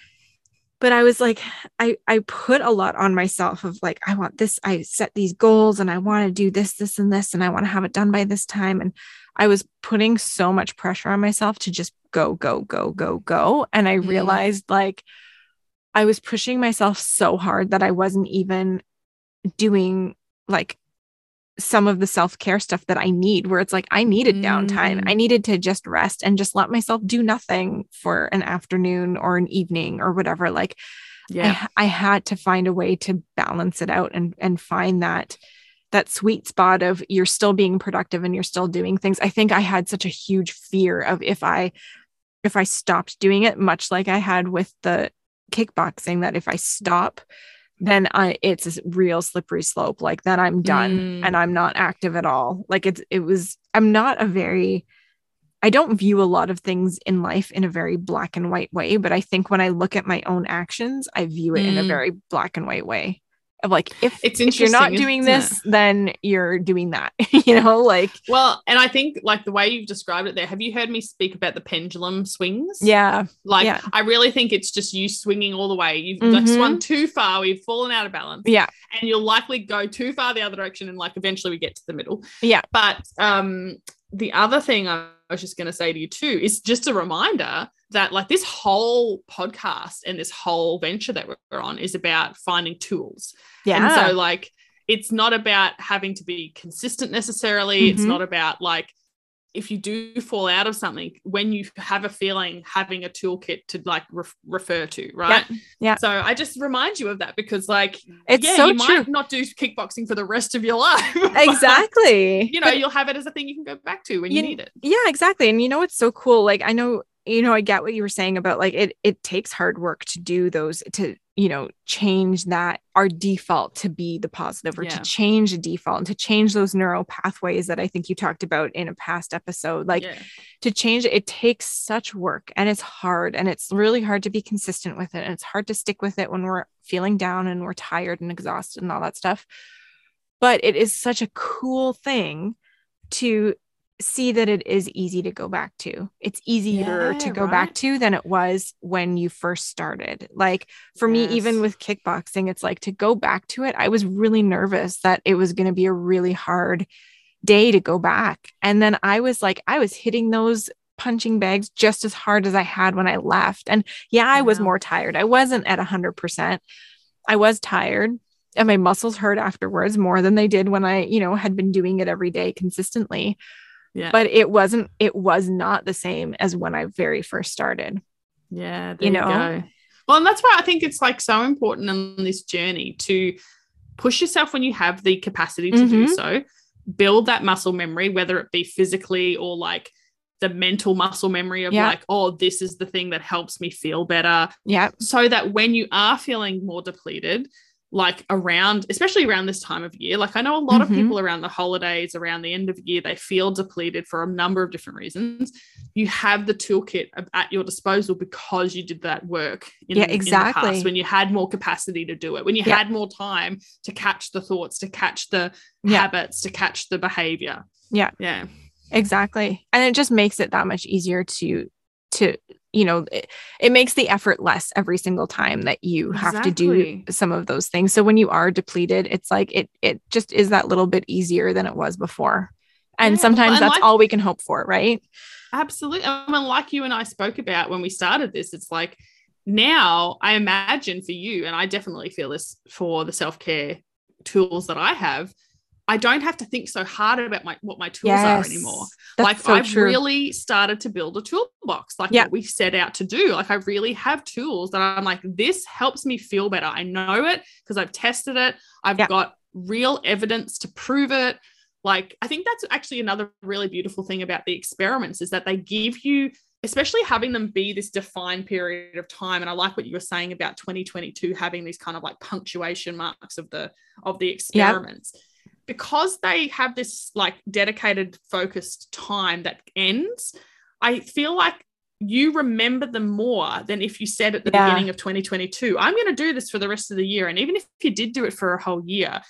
But I was like, I I put a lot on myself of like, I want this, I set these goals and I want to do this, this, and this, and I want to have it done by this time. And I was putting so much pressure on myself to just go, go, go, go, go. And I Mm. realized like I was pushing myself so hard that I wasn't even doing like some of the self-care stuff that I need where it's like I needed downtime. Mm. I needed to just rest and just let myself do nothing for an afternoon or an evening or whatever. Like Yeah. ha- I had to find a way to balance it out and and find that that sweet spot of you're still being productive and you're still doing things. I think I had such a huge fear of if I if I stopped doing it, much like I had with the kickboxing, that if I stop, then I it's a real slippery slope. Like then I'm done Mm. and I'm not active at all. Like it's it was I'm not a very I don't view a lot of things in life in a very black and white way, but I think when I look at my own actions, I view it in a Mm. very black and white way. Of like if It's if you're not doing this, then you're doing that. you know, like Well, and I think like the way you've described it there, have you heard me speak about the pendulum swings? yeah, Like yeah. I really think it's just you swinging all the way. You've like Mhm. swung too far, we've fallen out of balance. yeah, and you'll likely go too far the other direction and like eventually we get to the middle Yeah. but um the other thing i was just going to say to you too is just a reminder that like this whole podcast and this whole venture that we're on is about finding tools yeah. and so like it's not about having to be consistent necessarily it's Mhm. not about like if you do fall out of something when you have a feeling having a toolkit to like ref- refer to right yeah. so i just remind you of that because like it's yeah, so you true. might not do kickboxing for the rest of your life. but, exactly. you know, But- you'll have it as a thing you can go back to when You- you need it. yeah exactly and you know what's so cool like i know you know i get what you were saying about like it it takes hard work to do those to you know change that our default to be the positive or Yeah. to change the default and to change those neural pathways that i think you talked about in a past episode like yeah. to change it it takes such work and it's hard and it's really hard to be consistent with it and it's hard to stick with it when we're feeling down and we're tired and exhausted and all that stuff but it is such a cool thing to see that it is easy to go back to it's easier Yeah, to go back to than it was when you first started like for me even with kickboxing it's like to go back to it i was really nervous that it was going to be a really hard day to go back and then i was like i was hitting those punching bags just as hard as I had when I left. And yeah, I was Wow. more tired. I wasn't at 100%. I was tired and my muscles hurt afterwards more than they did when I, you know, had been doing it every day consistently. Yeah. But it wasn't, it was not the same as when I very first started. Yeah, you there you, know? go. Well, and that's why I think it's like so important on this journey to push yourself when you have the capacity to do Mhm. so. Build that muscle memory, whether it be physically or like the mental muscle memory of Yeah. like, oh, this is the thing that helps me feel better. Yeah. So that when you are feeling more depleted, like around, especially around this time of year, like I know a lot Mhm. of people around the holidays, around the end of the year, they feel depleted for a number of different reasons. You have the toolkit at your disposal because you did that work in, Yeah, exactly. past when you had more capacity to do it, when you Yeah. had more time to catch the thoughts, to catch the Yeah. habits, to catch the behavior. Yeah. Yeah. Exactly. And it just makes it that much easier to to you know it, it makes the effort less every single time that you have to do some of those things. So when you are depleted, it's like it it just is that little bit easier than it was before. And Yeah, sometimes and that's like- all we can hope for, right? Absolutely. I mean, like you and I spoke about when we started this, it's like now I imagine for you, and I definitely feel this for the self care tools that I have. I don't have to think so hard about my what my tools are anymore. Like so I've true. really started to build a toolbox, like what we set out to do. Like I really have tools that I'm like, this helps me feel better. I know it because I've tested it. I've got real evidence to prove it. Like I think that's actually another really beautiful thing about the experiments is that they give you, especially having them be this defined period of time. And I like what you were saying about 2022 having these kind of like punctuation marks of the of the experiments because they have this like dedicated focused time that ends i feel like you remember them more than if you said at the Yeah. beginning of 2022 i'm going to do this for the rest of the year and even if you did do it for a whole year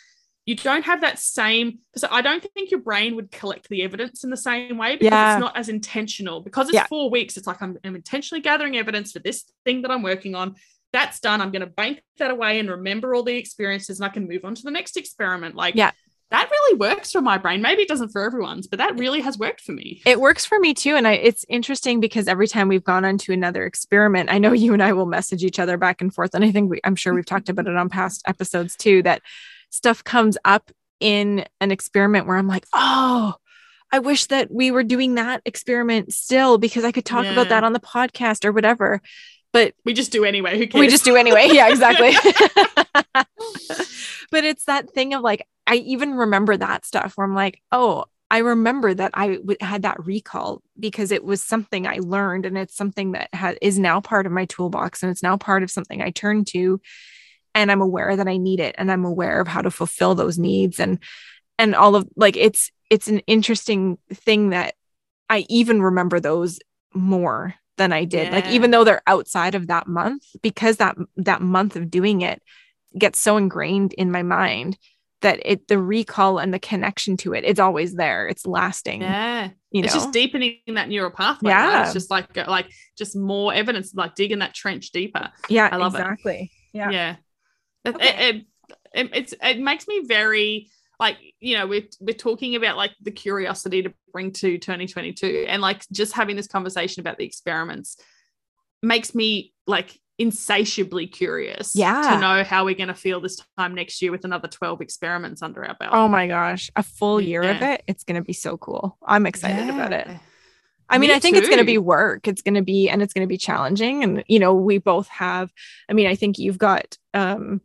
you don't have that same so i don't think your brain would collect the evidence in the same way because Yeah. it's not as intentional because it's Yeah. four weeks it's like I'm, I'm intentionally gathering evidence for this thing that i'm working on that's done i'm going to bank that away and remember all the experiences and i can move on to the next experiment like Yeah. That really works for my brain maybe it doesn't for everyone's but that really has worked for me It works for me too. And I, it's interesting because every time we've gone on to another experiment, I know you and I will message each other back and forth. And I think we, I'm sure we've talked about it on past episodes too, that stuff comes up in an experiment where I'm like, oh, I wish that we were doing that experiment still because I could talk about that on the podcast or whatever. But we just do anyway who cares we just do anyway. Yeah, exactly. but it's that thing of like, I even remember that stuff where I'm like, oh, I remember that I w- had that recall because it was something I learned and it's something that ha- is now part of my toolbox and it's now part of something I turn to and I'm aware that I need it and I'm aware of how to fulfill those needs. And and all of like it's it's an interesting thing that I even remember those more than I did. Like even though they're outside of that month because that that month of doing it gets so ingrained in my mind that it the recall and the connection to it it's always there. It's lasting yeah. you know it's just deepening that neural pathway right? Yeah. it's just like uh, like just more evidence like digging that trench deeper. Yeah I love it. exactly. Yeah. Yeah. It- it, it, it's it makes me very like you know we're, we're talking about like the curiosity to bring to 2022 and like just having this conversation about the experiments makes me like insatiably curious Yeah. to know how we're going to feel this time next year with another 12 experiments under our belt oh my gosh a full year of it it's going to be so cool i'm excited about it I mean, Me I think it's going to be work. It's going to be, and it's going to be challenging. And, you know, we both have, I mean, I think you've got um,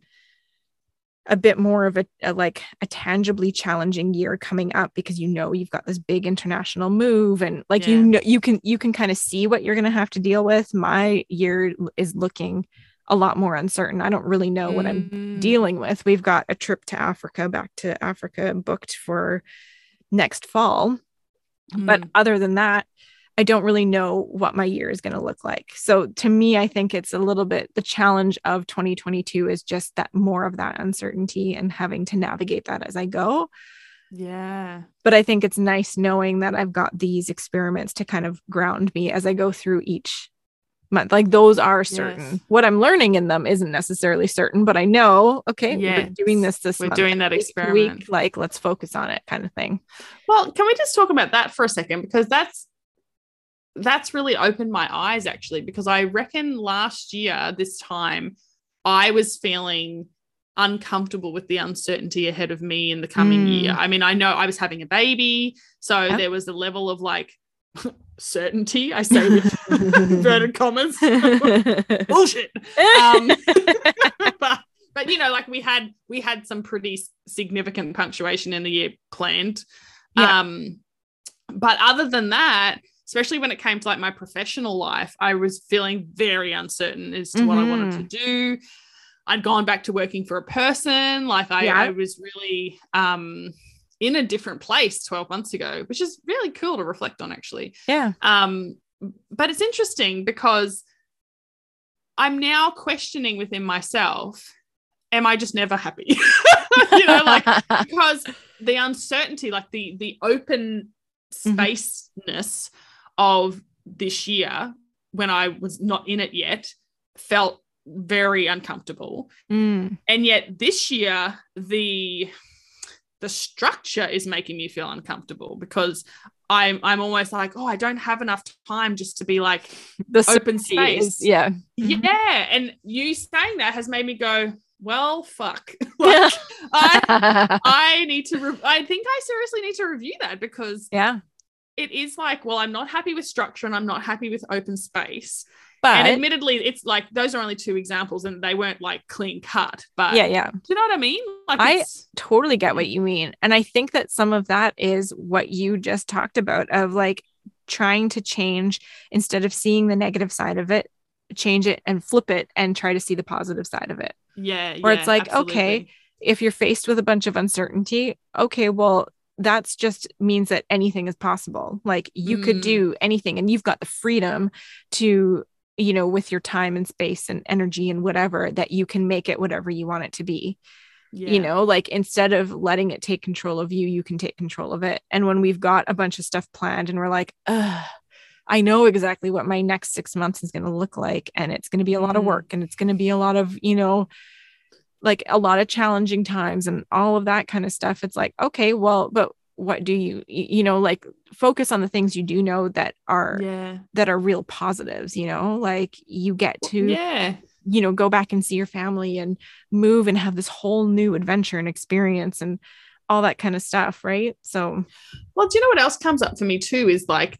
a bit more of a, a like a tangibly challenging year coming up because you know you've got this big international move and like you know you can you can kind of see what you're going to have to deal with. My year is looking a lot more uncertain. I don't really know what i'm Mm. dealing with. We've got a trip to africa back to africa booked for next fall. But Mm. other than that i don't really know what my year is going to look like. So to me i think it's a little bit the challenge of 2022 is just that more of that uncertainty and having to navigate that as i go. Yeah. But i think it's nice knowing that i've got these experiments to kind of ground me as i go through each month. Like those are certain. Yes. what i'm learning in them isn't necessarily certain but i know okay we're doing this this We're month, doing that experiment. week like let's focus on it kind of thing. Well, can we just talk about that for a second? Because that's that's really opened my eyes actually because I reckon last year this time I was feeling uncomfortable with the uncertainty ahead of me in the coming Mm. year. I mean, I know I was having a baby, so Yep. there was a level of like certainty. I say with inverted commas. Bullshit. Um, but but you know, like we had we had some pretty significant punctuation in the year planned. Yeah. Um, but other than that, especially when it came to like my professional life, I was feeling very uncertain as to what I wanted to do. I'd gone back to working for a person. Like I, Yeah. I was really um in a different place 12 months ago, which is really cool to reflect on actually. yeah. Um, but it's interesting because I'm now questioning within myself, am I just never happy? you know, like because the uncertainty, like the the open Mhm. spaceness of this year when I was not in it yet felt very uncomfortable. Mm. And yet this year, the the structure is making me feel uncomfortable because I'm I'm almost like, oh, I don't have enough time just to be like, the Open certainty is- space. yeah. Mhm. yeah. And you saying that has made me go, well, fuck. Like, I I need to. Re- I think I seriously need to review that because yeah. It is like, well, I'm not happy with structure and I'm not happy with open space. But and admittedly, it's like those are only two examples, and they weren't like clean cut. But yeah, yeah. do you know what I mean? Like, I- totally get what you mean. And I think that some of that is what you just talked about of like trying to change instead of seeing the negative side of it, change it and flip it and try to see the positive side of it. yeah, Where yeah, it's like, okay. If you're faced with a bunch of uncertainty, okay, well, that's just means that anything is possible. Like you could Mm. do anything and you've got the freedom to, you know, with your time and space and energy and whatever, that you can make it whatever you want it to be yeah. you know like instead of letting it take control of you you can take control of it and when we've got a bunch of stuff planned and we're like Ugh, i know exactly what my next six months is going to look like and it's going to be a lot of Mm. work and it's going to be a lot of you know like a lot of challenging times and all of that kind of stuff it's like okay well but what do you you know like focus on the things you do know that are yeah, that are real positives you know like you get to yeah, you know go back and see your family and move and have this whole new adventure and experience and all that kind of stuff right so Well, do you know what else comes up for me too? Is like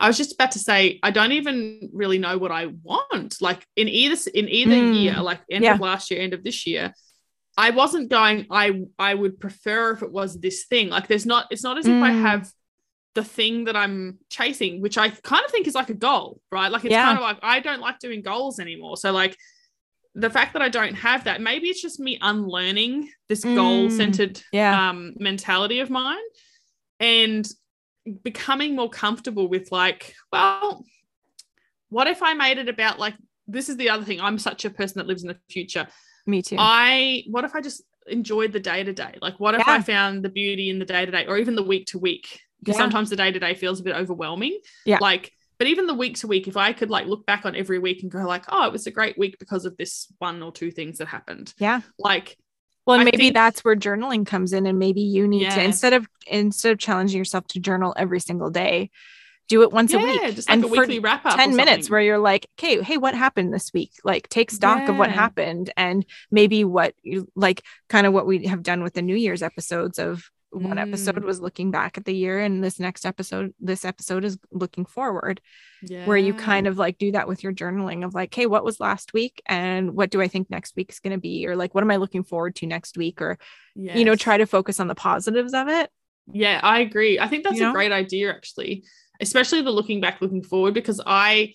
I was just about to say I don't even really know what I want. Like in either in either Mm. year, like end Yeah. of last year, end of this year, I wasn't going. I I would prefer if it was this thing. Like there's not. It's not as if I Mm. have the thing that I'm chasing, which I kind of think is like a goal, right? Like it's Yeah. kind of like I don't like doing goals anymore. So like the fact that I don't have that, maybe it's just me unlearning this Mm. goal centered yeah um, mentality of mine and becoming more comfortable with like well what if i made it about like this is the other thing. I'm such a person that lives in the future. Me too. I what if i just enjoyed the day to day like what if Yeah. i found the beauty in the day to day or even the week to week? Because Yeah. sometimes the day to day feels a bit overwhelming. Yeah. like but even the week to week if i could like look back on every week and go like oh it was a great week because of this one or two things that happened. Yeah. Like well and I maybe think- that's where journaling comes in and maybe you need to instead of instead of challenging yourself to journal every single day do it once a week just like and a for weekly wrap up 10 minutes where you're like okay hey what happened this week? Like take stock of what happened and maybe what you like kind of what we have done with the new year's episodes of one episode Mm. was looking back at the year and this next episode this episode is looking forward yeah. where you kind of like do that with your journaling of like hey what was last week and what do i think next week is going to be or like what am i looking forward to next week or you know try to focus on the positives of it Yeah, I agree. I think that's You know? a great idea actually, especially the looking back, looking forward, because I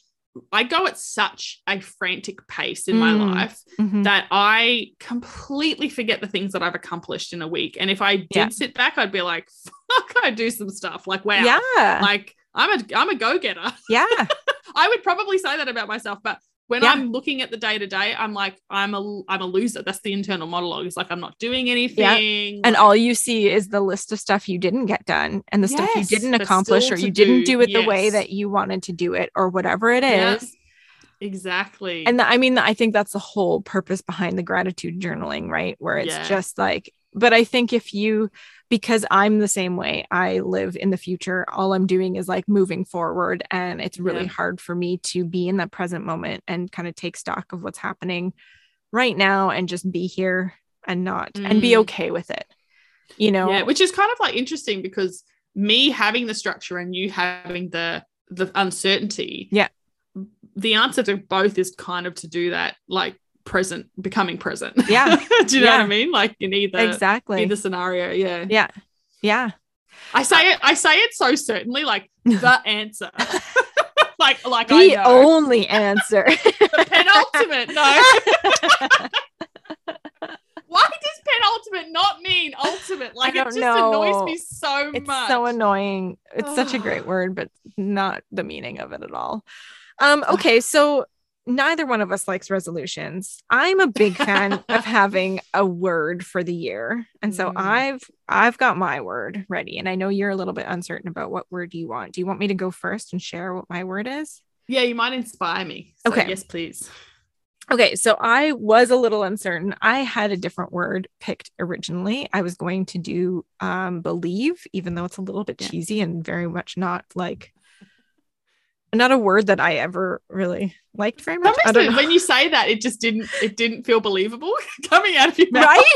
I go at such a frantic pace in my Mm. life Mhm. that I completely forget the things that I've accomplished in a week. And if I did Yeah. sit back, I'd be like, fuck, I do some stuff. Like, wow. yeah Like I'm a I'm a go-getter. yeah I would probably say that about myself, but when Yeah. I'm looking at the day to day, I'm like, I'm a I'm a loser. That's the internal monologue. It's like I'm not doing anything. and like- all you see is the list of stuff you didn't get done and the stuff you didn't accomplish or you didn't do, do it the way that you wanted to do it or whatever it is. Yeah. exactly. and th- i mean i think that's the whole purpose behind the gratitude journaling right where it's Yeah. just like but i think if you because I'm the same way. I live in the future. All I'm doing is like moving forward. And it's really Yeah. hard for me to be in that present moment and kind of take stock of what's happening right now and just be here and not and be Mm. okay with it. You know? Yeah, which is kind of like interesting because me having the structure and you having the the uncertainty. Yeah. The answer to both is kind of to do that, like present, becoming present. Yeah. do you know what I mean? Like in either exactly. the scenario. Yeah. yeah. Yeah. I say it. I say it so certainly, like the answer. like like I The only answer. the penultimate. No. Why does penultimate not mean ultimate? Like it just know. annoys me so it's much. so annoying. It's such a great word, but not the meaning of it at all. Um, okay, so neither one of us likes resolutions. I'm a big fan of having a word for the year. And so Mm. I've I've got my word ready. And I know you're a little bit uncertain about what word you want. Do you want me to go first and share what my word is? Yeah, you might inspire me. So Okay. Yes, please. Okay, so I was a little uncertain. I had a different word picked originally. I was going to do um believe, even though it's a little bit Yeah. cheesy and very much not like not a word that I ever really liked very much. I don't know. when you say that, it just didn't. It didn't feel believable coming out of your mouth. right?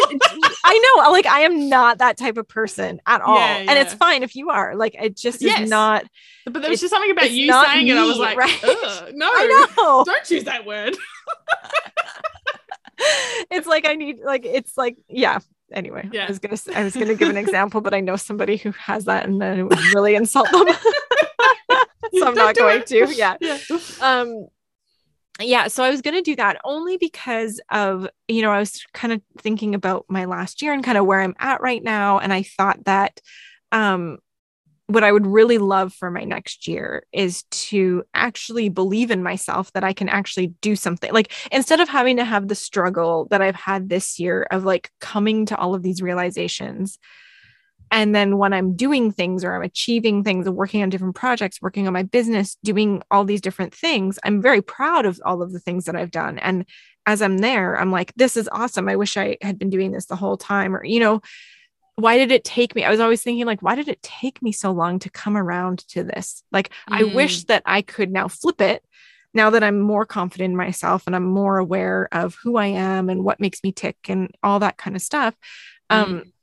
I know. Like I am not that type of person at all. Yeah, And it's fine if you are. Like it just Yes. is not But there was just something about you saying it. I was like, right? No, I know. don't use that word. it's like I need like it's like yeah. Anyway, Yeah. I was gonna I was gonna give an example, but I know somebody who has that, and then it would really insult them. so I'm not going to. Yeah. Yeah. Um. Yeah. So I was gonna do that only because of you know I was kind of thinking about my last year and kind of where I'm at right now, and I thought that um what I would really love for my next year is to actually believe in myself that I can actually do something. Like instead of having to have the struggle that I've had this year of like coming to all of these realizations. And then when I'm doing things or I'm achieving things and working on different projects, working on my business, doing all these different things, I'm very proud of all of the things that I've done. And as I'm there, I'm like, this is awesome. I wish I had been doing this the whole time. Or, you know, why did it take me? I was always thinking, like, why did it take me so long to come around to this? Like, I Mm. wish that I could now flip it now that I'm more confident in myself and I'm more aware of who I am and what makes me tick and all that kind of stuff. Um,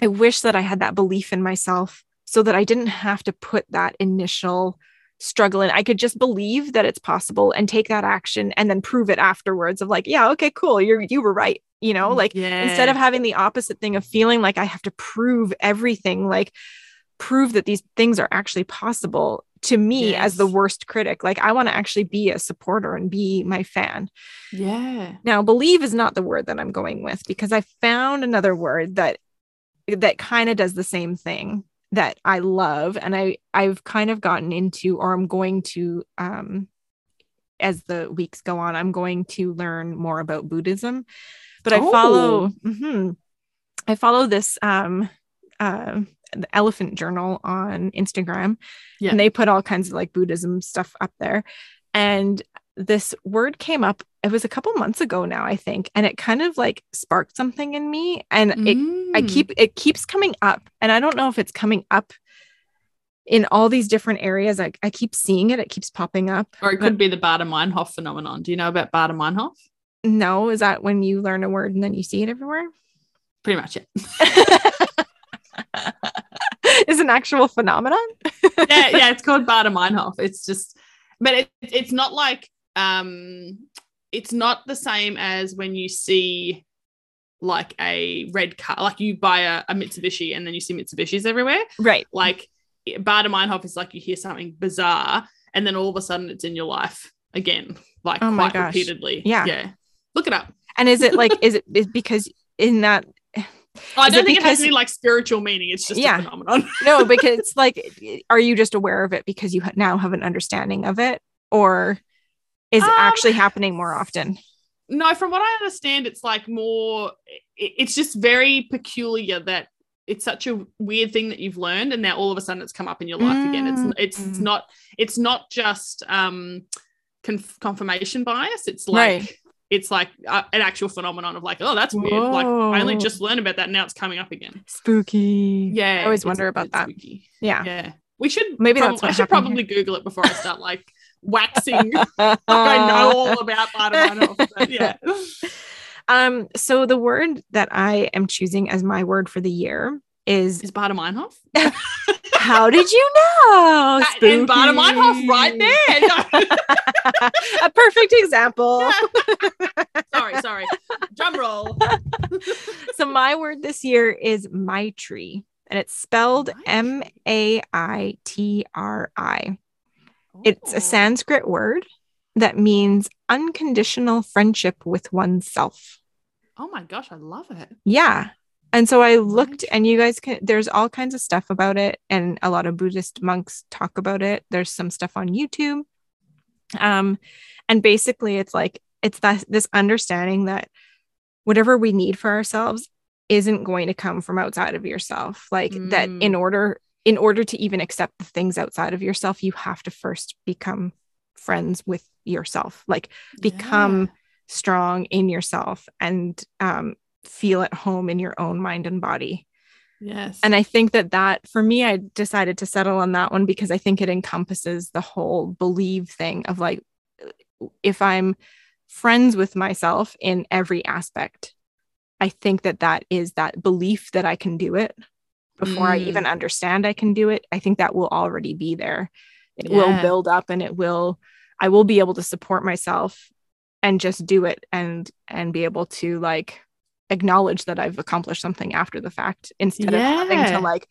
I wish that I had that belief in myself so that I didn't have to put that initial struggle in. I could just believe that it's possible and take that action and then prove it afterwards of like, yeah, okay, cool. You're you were right. You know, like yeah. instead of having the opposite thing of feeling like I have to prove everything, like prove that these things are actually possible to me as the worst critic. Like I want to actually be a supporter and be my fan. yeah. Now, believe is not the word that I'm going with because I found another word that that kind of does the same thing that I love and I I've kind of gotten into or I'm going to um as the weeks go on I'm going to learn more about Buddhism but I follow mhm. I follow this um uh the elephant journal on Instagram Yeah. and they put all kinds of like Buddhism stuff up there and this word came up it was a couple months ago now I think and it kind of like sparked something in me and it I Mm. keep it keeps coming up and I don't know if it's coming up in all these different areas I, I keep seeing it it keeps popping up or it could be the Baader-Meinhof phenomenon. Do you know about Baader-Meinhof? No is that when you learn a word and then you see it everywhere Pretty much it. is an actual phenomenon yeah, yeah, it's called Baader-Meinhof. It's just, but it, it's not like, um, it's not the same as when you see like a red car, like you buy a, a Mitsubishi and then you see Mitsubishis everywhere. right Like Baader-Meinhof is like you hear something bizarre and then all of a sudden it's in your life again, like Oh quite gosh. repeatedly. Yeah. Yeah. Look it up. and is it like is it is because in that I don't it think it has any like spiritual meaning. It's just Yeah. a phenomenon. no because it's like are you just aware of it because you now have an understanding of it or is it Um, actually happening more often No, from what I understand, it's like more. It's just very peculiar that it's such a weird thing that you've learned, and now all of a sudden it's come up in your life again. It's it's it's Mm. not it's not just um conf- confirmation bias. It's like Right. It's like uh, an actual phenomenon of like, oh, that's weird. Like I only just learned about that. Now it's coming up again. Spooky. Yeah. I always wonder about that. spooky. Yeah. Yeah. We should Maybe prob- that's I should probably Google it before I start like waxing. like I know all about. But yeah. Um, so the word that I am choosing as my word for the year is Is Bardaminoff? how did you know? That- and Bardaminoff right Spooky. there. A perfect example. sorry, sorry. Drum roll. so my word this year is Maitri, and it's spelled M A I T R I. It's a Sanskrit word that means unconditional friendship with oneself. Oh my gosh, I love it. Yeah. And so I looked, and you guys can, there's all kinds of stuff about it, and a lot of Buddhist monks talk about it. There's some stuff on YouTube. Um, and basically, it's like, it's that this understanding that whatever we need for ourselves isn't going to come from outside of yourself. Like that Mm. in order, in order to even accept the things outside of yourself, you have to first become friends with yourself. Like become strong in yourself and um, feel at home in your own mind and body. Yes. And I think that that for me, I decided to settle on that one because I think it encompasses the whole believe thing of like, if I'm friends with myself in every aspect, I think that that is that belief that I can do it before I Mm. even understand I can do it. I think that will already be there. It will build up and it will, I will be able to support myself and just do it and and be able to like acknowledge that I've accomplished something after the fact instead of having to like,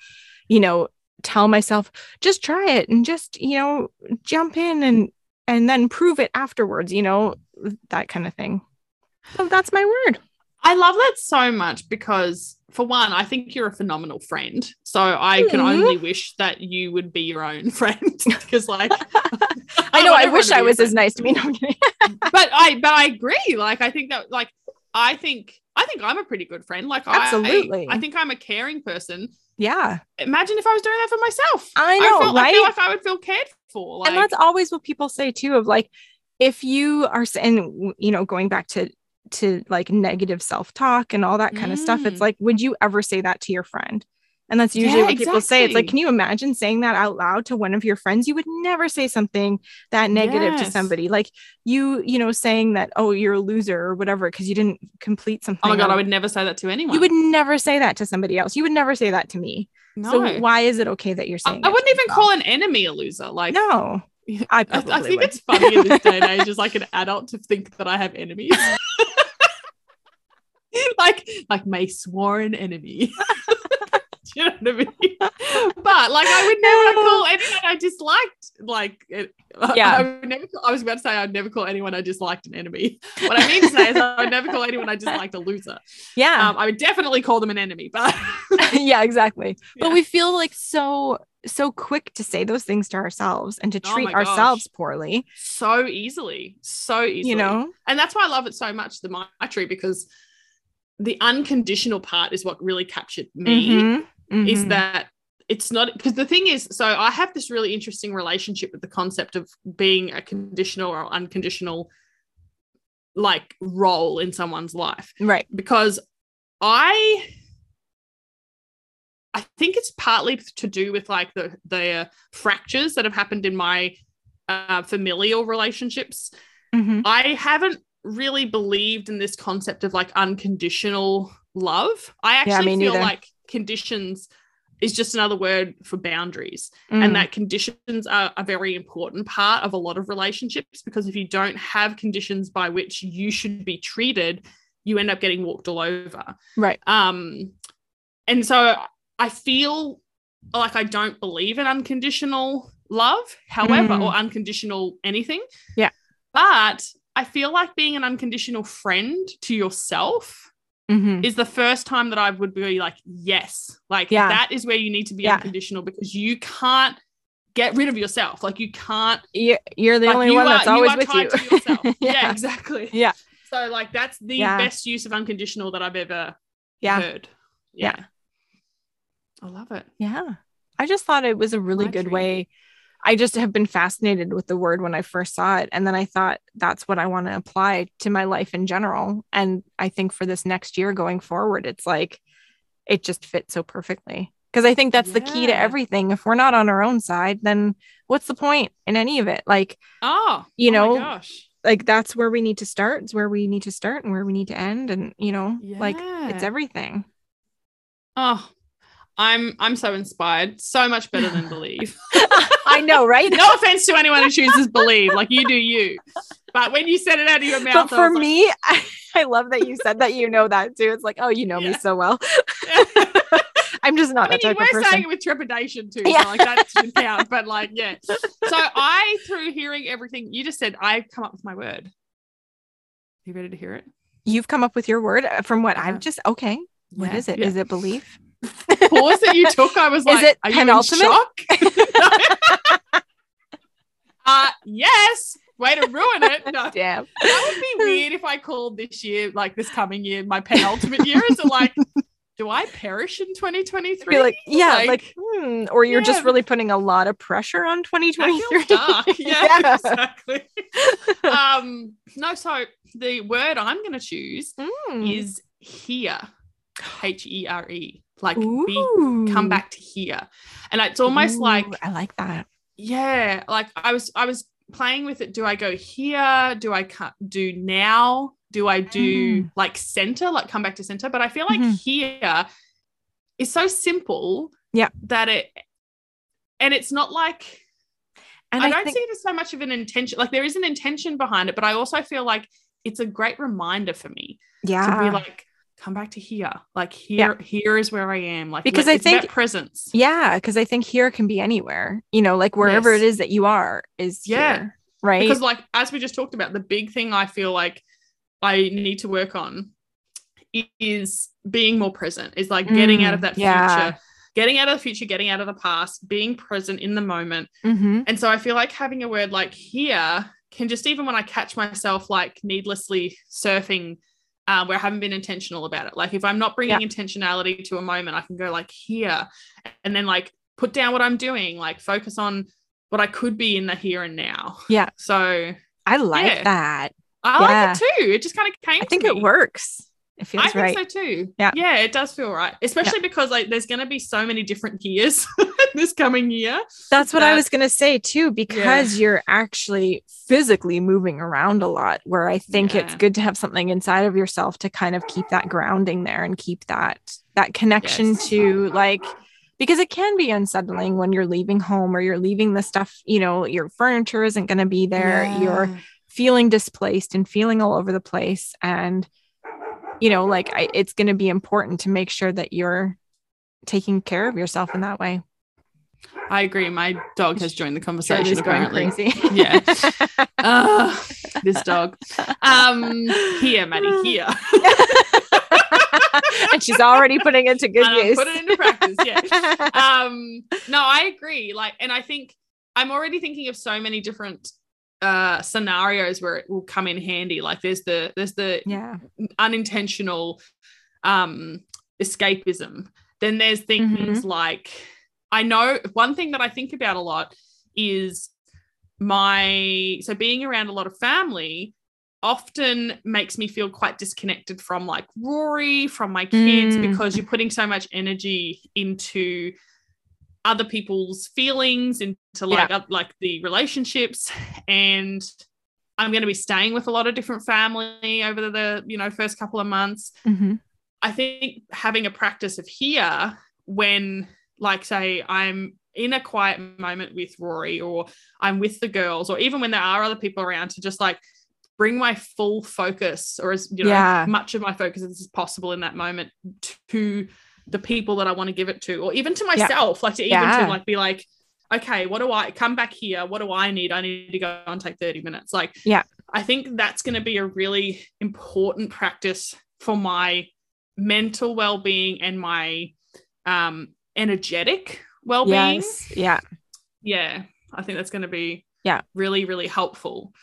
you know, tell myself just try it and just, you know, jump in and and then prove it afterwards, you know, that kind of thing. So that's my word. I love that so much because, for one, I think you're a phenomenal friend. So I can Mhm. only wish that you would be your own friend because, like, I know I wish I was as nice to me. No, I'm but I but I agree. Like I think that like I think I think I'm a pretty good friend. Like Absolutely. I, think I'm a caring person. yeah. Imagine if I was doing that for myself. I know, feel, I feel like I would feel cared for. Like, and that's always what people say too of like if you are saying you know going back to to like negative self-talk and all that kind of stuff it's Mm. like would you ever say that to your friend and that's usually Yeah, what people say it's like can you imagine saying that out loud to one of your friends you would never say something that negative to somebody like you you know saying that oh you're a loser or whatever because you didn't complete something oh my god, or- I would never say that to anyone. you would never say that to somebody else you would never say that to me no. so why is it okay that you're I, saying I to wouldn't even yourself? call an enemy a loser. Like no I I, I think would. it's funny in this day and age as like an adult to think that I have enemies. like like my sworn enemy. You know what I mean? But like I would never call anyone I disliked like it- Yeah. I, would never call, I was about to say I'd never call anyone I disliked an enemy. What I mean to say is I would never call anyone I disliked a loser. yeah Um, I would definitely call them an enemy, but yeah, exactly. But Yeah. we feel like so so quick to say those things to ourselves and to Oh treat my gosh. ourselves poorly. so easily, so easily. You know? and that's why I love it so much, the Maitri, because the unconditional part is what really captured me. Mhm, Is that it's not because the thing is, so I have this really interesting relationship with the concept of being a conditional or unconditional like role in someone's life right? because I I think it's partly to do with like the the fractures that have happened in my uh, familial relationships Mhm. I haven't really believed in this concept of like unconditional love. I actually me feel like conditions is just another word for boundaries, Mm. and that conditions are a very important part of a lot of relationships because if you don't have conditions by which you should be treated, you end up getting walked all over. right. Um, and so I feel like I don't believe in unconditional love, however, Mm. or unconditional anything. Yeah. But I feel like being an unconditional friend to yourself Mhm. is the first time that I would be like, yes, like Yeah. that is where you need to be Yeah. unconditional because you can't get rid of yourself. Like you can't. You're, you're the like, only you one are- that's always are with tied you. to yourself. yeah. yeah. exactly. Yeah. So like that's the best use of unconditional that I've ever Yeah. heard. Yeah. I love it. Yeah. I just thought it was a really good Maitri. way I just have been fascinated with the word when I first saw it. And then I thought that's what I want to apply to my life in general. And I think for this next year going forward, it's like it just fits so perfectly. Because I think that's the key to everything. If we're not on our own side, then what's the point in any of it? Like, Oh, You oh know, gosh. like that's where we need to start. It's where we need to start and where we need to end. And you know, like it's everything. Oh, I'm I'm so inspired. So much better than believe. I know, right? no offense to anyone who chooses believe, like you do you. But when you said it out of your mouth, but I for like, me, I, I love that you said that you know that too. It's like, oh, you know me so well. I'm just not I mean, that you type were of person. saying it with trepidation too. Yeah. So like that should count. But like, yeah. So I, through hearing everything you just said, I've come up with my word. You ready to hear it? You've come up with your word uh, from what Yeah. I've just okay. What is it? Is it belief? Pause that you took? I was Is like, it are penultimate? you in shock? uh yes. Way to ruin it. No. Damn. That would be weird if I called this year, like this coming year, my penultimate year. Is it like, do I perish in 2023? Like, yeah, Like- like, hmm, or you're Yeah. just really putting a lot of pressure on I 2023. dark. Yeah, Yeah. exactly. um, no, so the word I'm going to choose Mm. is here. H E R E. Like be come back to here. And it's almost Ooh, like I like that. yeah, like I was I was playing with it. Do I go here? Do I cut do now? Do I do Mm. like center, like come back to center? But I feel like Mhm. here is so simple. Yeah. That it and it's not like And I, I, don't think see it as so much of an intention. Like there is an intention behind it, but I also feel like it's a great reminder for me yeah. to be like, come back to here. Like here, here is where I am. Like Because I think- presence. Yeah, because I think here can be anywhere, you know, like wherever Yes. it is that you are is Yeah. here, right? Because like as we just talked about, the big thing I feel like I need to work on is being more present. Is like getting out of Mm, that yeah. future, getting out of the future, getting out of the past, being present in the moment. Mhm. And so I feel like having a word like here can just even when I catch myself like needlessly surfing uh, where I haven't been intentional about it. Like if I'm not bringing intentionality to a moment, I can go like here and then like put down what I'm doing, like focus on what I could be in the here and now. Yeah. So I like Yeah. that. I Yeah. like it too. It just kind of came I think to it works. It feels I think right. so too. Yeah. Yeah, it does feel right. Especially because like there's gonna be so many different years this coming year. That's what I was going to say too, because you're actually physically moving around a lot. Where I think it's good to have something inside of yourself to kind of keep that grounding there and keep that that connection Yes. to like because it can be unsettling when you're leaving home or you're leaving the stuff, you know, your furniture isn't going to be there. You're feeling displaced and feeling all over the place and you know like I, it's going to be important to make sure that you're taking care of yourself in that way I agree. My dog has joined the conversation. Shirley's going crazy Yeah. Ah, this dog. Um, here, Maddie, here. and she's already putting it to good And use put it into practice. Yeah. Um, no, I agree. Like, and I think I'm already thinking of so many different uh scenarios where it will come in handy. Like, there's the there's the yeah unintentional um escapism then there's things like i know one thing that i think about a lot is my so being around a lot of family often makes me feel quite disconnected from like rory from my kids Mm. because you're putting so much energy into other people's feelings into like up, like the relationships and i'm going to be staying with a lot of different family over the you know first couple of months Mhm. I think having a practice of here when, like, say, I'm in a quiet moment with Rory or I'm with the girls, or even when there are other people around to just like bring my full focus or as you know, Yeah. much of my focus as possible in that moment to the people that I want to give it to, or even to myself, like to even Yeah. to like be like, okay, what do I come back here? What do I need? I need to go and take 30 minutes. Like, Yeah. I think that's going to be a really important practice for my mental well-being and my um energetic well-being yes yeah yeah i think that's going to be Yeah. really really helpful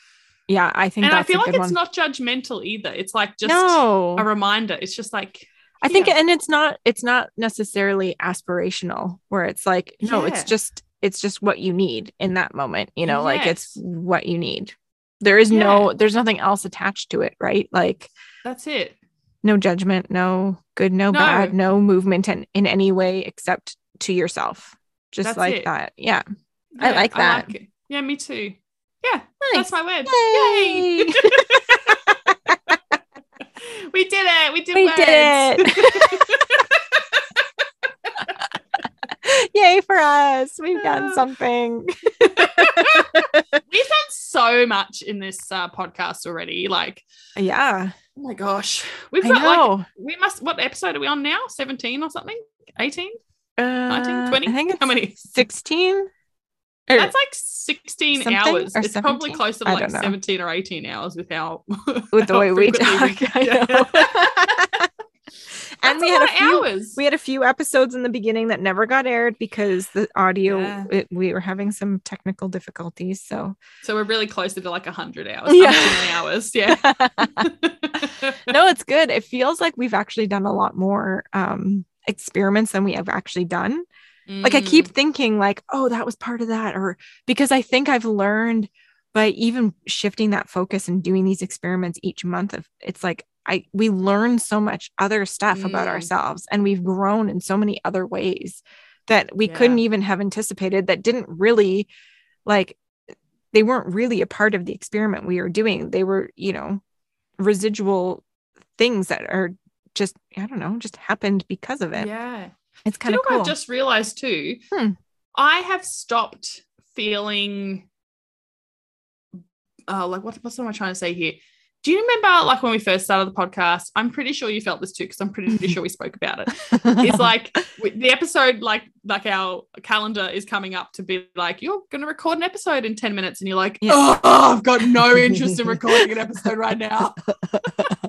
yeah i think and i feel like it's one not judgmental either it's like just no a reminder it's just like I think, Yeah. and it's not, it's not necessarily aspirational where it's like, no, it's just it's just what you need in that moment you know like it's what you need there is no there's nothing else attached to it right like That's it. no judgment no good no, No. bad no movement in, in any way except to yourself just That's like it. that yeah I like that. it. Yeah, me too. Yeah, Nice. that's my word. Yay. Yay! we did it. We did We words. did Yay for us. We've done Ah. something. We've done so much in this uh, podcast already. Like, Yeah. oh my gosh, we've I got like we must. What episode are we on now? Seventeen or something? 18? Uh, 19? 20? I think How many? 16. That's like 16 something, hours. It's probably 17? closer to like know. 17 or 18 hours with how with the way we talk. Yeah. know. and we had a few hours. we had a few episodes in the beginning that never got aired because the audio Yeah. it, we were having some technical difficulties. So so we're really closer to like 100 hours. Yeah. hours. Yeah. no, it's good. It feels like we've actually done a lot more um experiments than we have actually done. Like I Mm. keep thinking like, oh, that was part of that or because I think I've learned by even shifting that focus and doing these experiments each month of it's like I we learn so much other stuff about Mm. ourselves and we've grown in so many other ways that we Yeah. couldn't even have anticipated that didn't really like they weren't really a part of the experiment we were doing. They were, you know, residual things that are just I don't know, just happened because of it. Yeah. It's you kind know of cool. I've just realized too? Hmm. I have stopped feeling uh like what, what am I trying to say here? Do you remember like when we first started the podcast? I'm pretty sure you felt this too because I'm pretty sure we spoke about it. It's like the episode, like like our calendar is coming up to be like you're going to record an episode in ten minutes, and you're like, Yeah. oh, I've got no interest in recording an episode right now.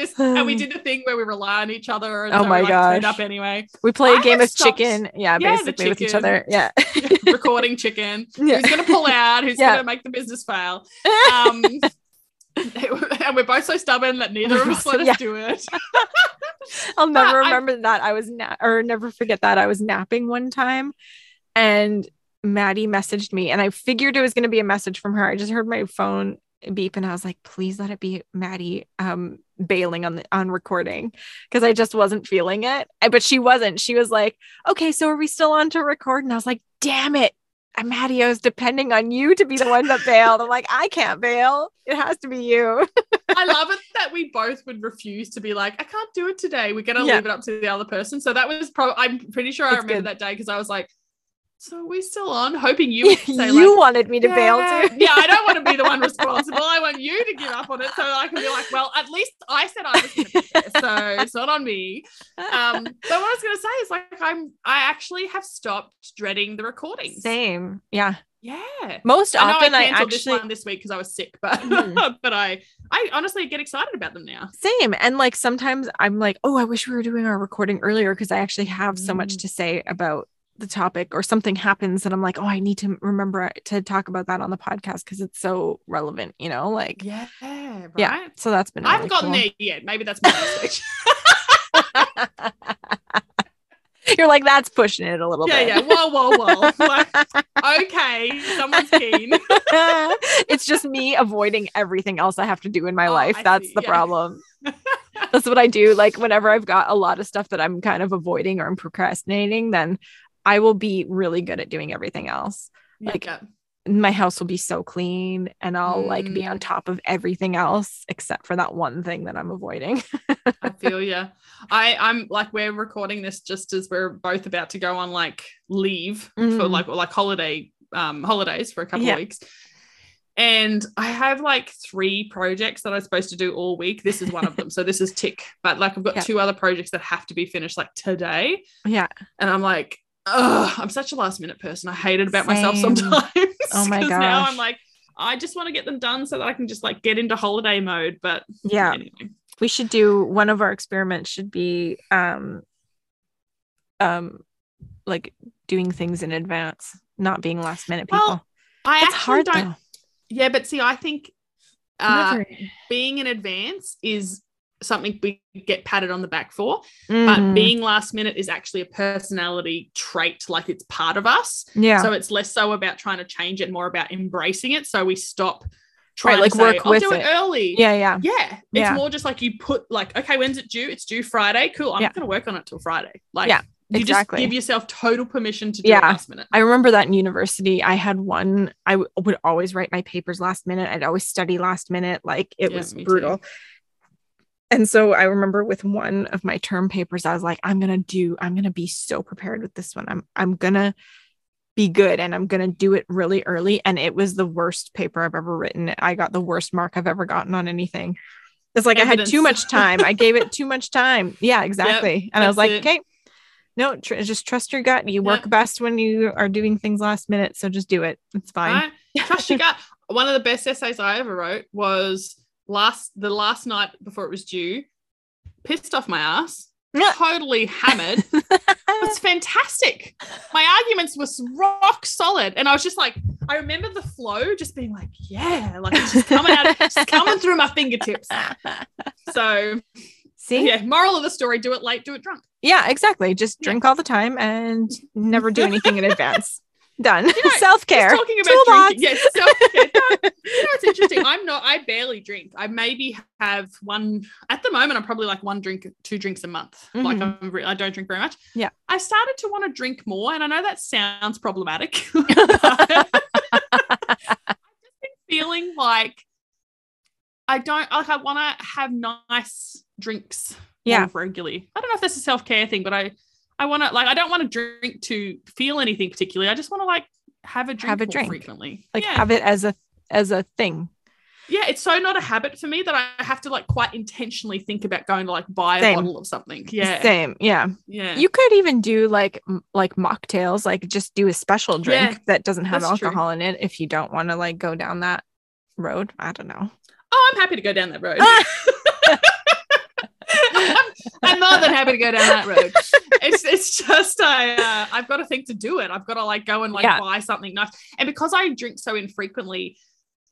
and just and we did the thing where we rely on each other. And Oh so my we, like, up anyway. We play a I game of stopped- chicken. Yeah, Yeah, basically with each other. Yeah. recording chicken. Yeah. Who's going to pull out? Who's to make the business fail? Um, and we're both so stubborn that neither of us let us Yeah. do it. I'll never I- remember that. I was na- or never forget that I was napping one time and Maddie messaged me and I figured it was going to be a message from her. I just heard my phone beep and I was like, please let it be Maddie um bailing on the on recording because I just wasn't feeling it. I- But she wasn't. She was like, okay, so are we still on to record? And I was like, damn it. uh, Maddie, I was depending on you to be the one that bailed. I'm like, I can't bail. It has to be you. I love it that we both would refuse to be like, I can't do it today. We're gonna Yeah. leave it up to the other person. So that was probably I'm pretty sure I It's remember good. that day because I was like, so are we still on? Hoping you would say you like, wanted me to bail yeah, too. yeah, I don't want to be the one responsible. I want you to give up on it so I can be like, well, at least I said I was going to be there, so it's not on me. Um, but what I was going to say is like I'm I actually have stopped dreading the recordings. Same. Yeah. Yeah. Most I often I I, actually this one this week because I was sick, but Mhm. but I I honestly get excited about them now. same. And like sometimes I'm like, oh, I wish we were doing our recording earlier because I actually have so much Mm. to say about the topic or something happens and I'm like, oh, I need to remember uh, to talk about that on the podcast because it's so relevant, you know? Like Yeah, right. Yeah. so that's been I haven't gotten cool. there yet. Maybe that's my mistake. You're like, that's pushing it a little yeah, bit. Yeah, yeah. Whoa, whoa, whoa. Like, okay, someone's keen. it's just me avoiding everything else I have to do in my Oh, life. I That's see. the Yeah. problem. That's what I do. Like whenever I've got a lot of stuff that I'm kind of avoiding or I'm procrastinating, then I will be really good at doing everything else. Like, yeah. My house will be so clean and I'll like be on Mm. top of everything else except for that one thing that I'm avoiding. I feel yeah. I I'm like we're recording this just as we're both about to go on like leave for Mm. like like holiday um holidays for a couple Yeah. of weeks. And I have like three projects that I'm supposed to do all week. This is one of them. So this is tick. But like I've got Yeah. two other projects that have to be finished like today. yeah. And I'm like, oh, I'm such a last minute person. I hate it about myself sometimes. Oh my 'Cause Now. I'm like, I just want to get them done so that I can just like get into holiday mode. But Yeah. anyway. We should do one of our experiments should be um um like doing things in advance, not being last minute people. Well, I it's actually hard don't though. Yeah, but see, I think uh, being in advance is something we get patted on the back for. But Mhm. being last minute is actually a personality trait, like it's part of us. yeah. So it's less so about trying to change it, more about embracing it. So we stop trying like to say, work I'll do it. it early. yeah. Yeah. Yeah. It's Yeah. more just like you put like, okay, when's it due? It's due Friday. Cool. I'm Yeah. not gonna work on it till Friday. Like Yeah, you exactly. just give yourself total permission to do Yeah. it last minute. I remember that in university. I had one, I w- would always write my papers last minute. I'd always study last minute. Like it Yeah, was brutal. too. And so I remember with one of my term papers, I was like, I'm gonna do, I'm gonna be so prepared with this one. I'm I'm gonna be good and I'm gonna do it really early. And it was the worst paper I've ever written. I got the worst mark I've ever gotten on anything. It's like I had too much time. I gave it too much time. Yeah, exactly. and I was like, it. okay, no, tr- just trust your gut. You work Yep. best when you are doing things last minute. So just do it. It's fine. Right? Trust your gut. One of the best essays I ever wrote was last the last night before it was due. Pissed off my ass. Totally hammered. It's fantastic. My arguments were rock solid. And I was just like, I remember the flow just being like, yeah, like it's just coming out, just coming through my fingertips. So See? Yeah. moral of the story, do it late, do it drunk. Yeah, exactly. Just drink all the time and never do anything in advance. Done. know, Self care. Talking about Toolbox. drinking. Yes, self-care. No, you know, it's interesting. I'm not, I barely drink. I maybe have one at the moment. I'm probably like one drink, two drinks a month. Like Mhm. I'm, re- I don't drink very much. Yeah. I started to want to drink more. And I know that sounds problematic. I've just been feeling like I don't like I want to have nice drinks Yeah. regularly. I don't know if that's a self-care thing, but I I want to like I don't want to drink to feel anything particularly. I just want to like have a drink Have a more drink. frequently. Like yeah. have it as a as a thing. yeah, it's so not a habit for me that I have to like quite intentionally think about going to like buy a Same. bottle of something. Yeah. Same. Yeah. Yeah. You could even do like m- like mocktails, like just do a special drink Yeah, that doesn't have that's true. alcohol in it if you don't want to like go down that road. I don't know. oh, I'm happy to go down that road. I'm, more than happy to go down that road. It's it's just I uh, I've got to think to do it. I've got to like go and like Yeah. buy something nice. And because I drink so infrequently,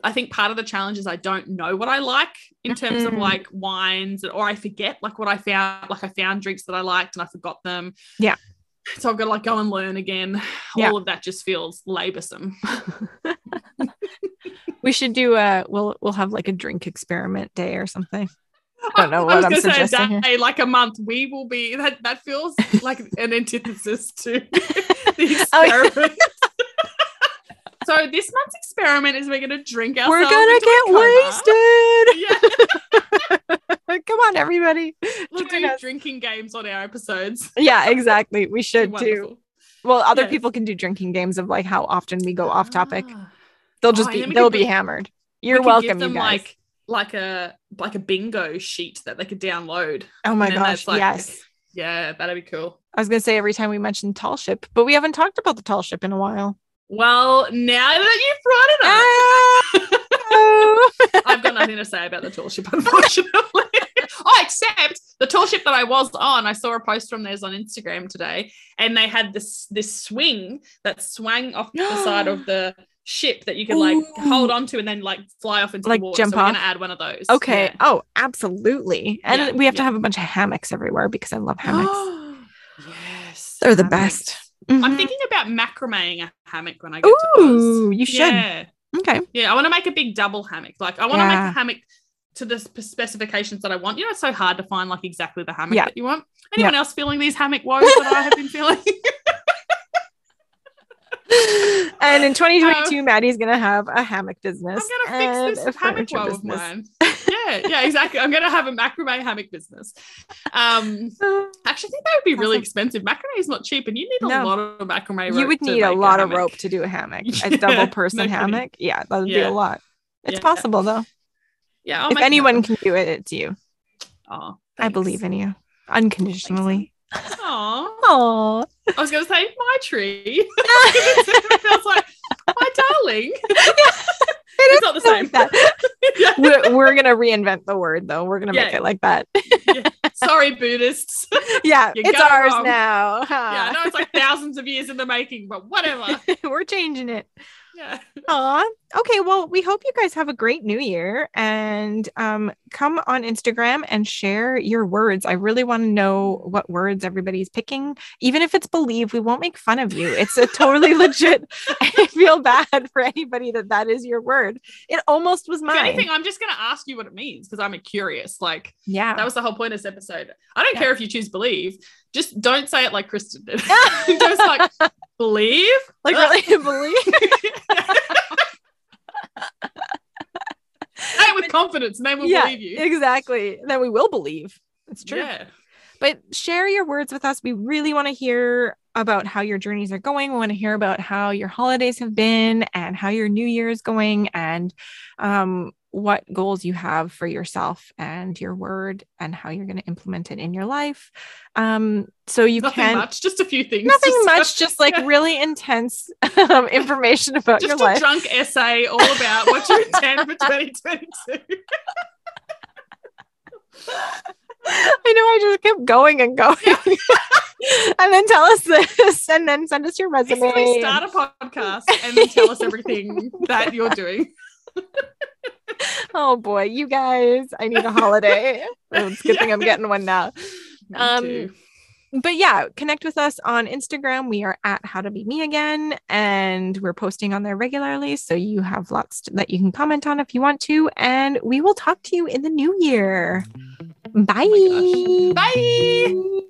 I think part of the challenge is I don't know what I like in terms of Mhm. like wines, or I forget like what I found. Like I found drinks that I liked and I forgot them. Yeah. So I've got to like go and learn again. Yeah. All of that just feels laborsome. we should do a we'll we'll have like a drink experiment day or something. I don't know what gonna say suggesting here. like a month. We will be that. That feels like an antithesis to the Oh, experiment. so this month's experiment is we're gonna drink ourselves. We're gonna get wasted. Yeah, Come on, everybody. we'll Join do us. drinking games on our episodes. Yeah, exactly. We should do. Well, other Yes. people can do drinking games of like how often we go off topic. Ah. They'll Oh, just and be they'll be hammered. You're could welcome, you guys. like like a like a bingo sheet that they could download. oh my gosh, like- yes. Yeah, that'd be cool. I was gonna say every time we mentioned tall ship, but we haven't talked about the tall ship in a while. Well, now that you've brought it up. Ah, oh. I've got nothing to say about the tall ship, unfortunately. oh, except the tall ship that I was on, I saw a post from theirs on Instagram today, and they had this this swing that swung off the side of the ship that you can like Ooh. hold on to and then like fly off into Like the water. jump so we're gonna add one of those. okay. Yeah. Oh, absolutely. And Yeah, we have to have a bunch of hammocks everywhere because I love hammocks. yes. They're the hammocks. best. I'm Mhm. thinking about macrameing a hammock when I get to Ooh, you should. Yeah. Okay. Yeah, I want to make a big double hammock. Like I want to make a hammock to the specifications that I want. You know, it's so hard to find like exactly the hammock Yeah. that you want. Anyone else feeling these hammock woes that I have been feeling? and in 2022, Maddie's gonna have a hammock business. I'm gonna fix a this hammock woe of business. mine. Yeah, yeah, exactly. I'm gonna have a macrame hammock business. Um, I actually think that would be really expensive. Macrame is not cheap, and you need a No. lot of macrame. you would need a lot of rope to do a hammock. A double person no hammock. Yeah, that would be a lot. It's Yeah. possible though. Yeah, I'll if anyone can do it, it's you. oh, I believe in you unconditionally. Oh, I was going to say my tree. it feels like my darling. it's not the same. Yeah. we're, we're gonna reinvent the word though. We're gonna make it like that. Sorry, Buddhists. yeah, it's ours wrong. now. yeah, I know it's like thousands of years in the making, but whatever. we're changing it. Yeah. Aw. Okay. Well, we hope you guys have a great new year and um, come on Instagram and share your words. I really want to know what words everybody's picking. Even if it's believe, we won't make fun of you. It's a totally legit. I feel bad for anybody that that is your word. It almost was If mine. anything, I'm just going to ask you what it means because I'm curious. Like, yeah. that was the whole point of this episode. I don't Yeah. care if you choose believe, just don't say it like Kristen did. just like, believe? like really believe. Say it with confidence and they will yeah, believe you. exactly. Then we will believe. It's true. Yeah. but share your words with us. We really want to hear about how your journeys are going. We want to hear about how your holidays have been and how your new year is going and um, what goals you have for yourself and your word and how you're going to implement it in your life. Um, so you Nothing can much, just a few things. nothing Just- much, just like yeah. really intense um, information about just your a life. drunk essay all about what you intend for 2022. I know I just kept going and going. and then tell us this and then send us your resume. Basically, start a podcast and then tell us everything that you're doing. Oh boy, you guys, I need a holiday. Oh, it's a good thing I'm getting one now. Me Um, too. But yeah, connect with us on Instagram. We are at How to Be Me Again, and we're posting on there regularly. So you have lots to- that you can comment on if you want to. And we will talk to you in the new year. Bye. Bye.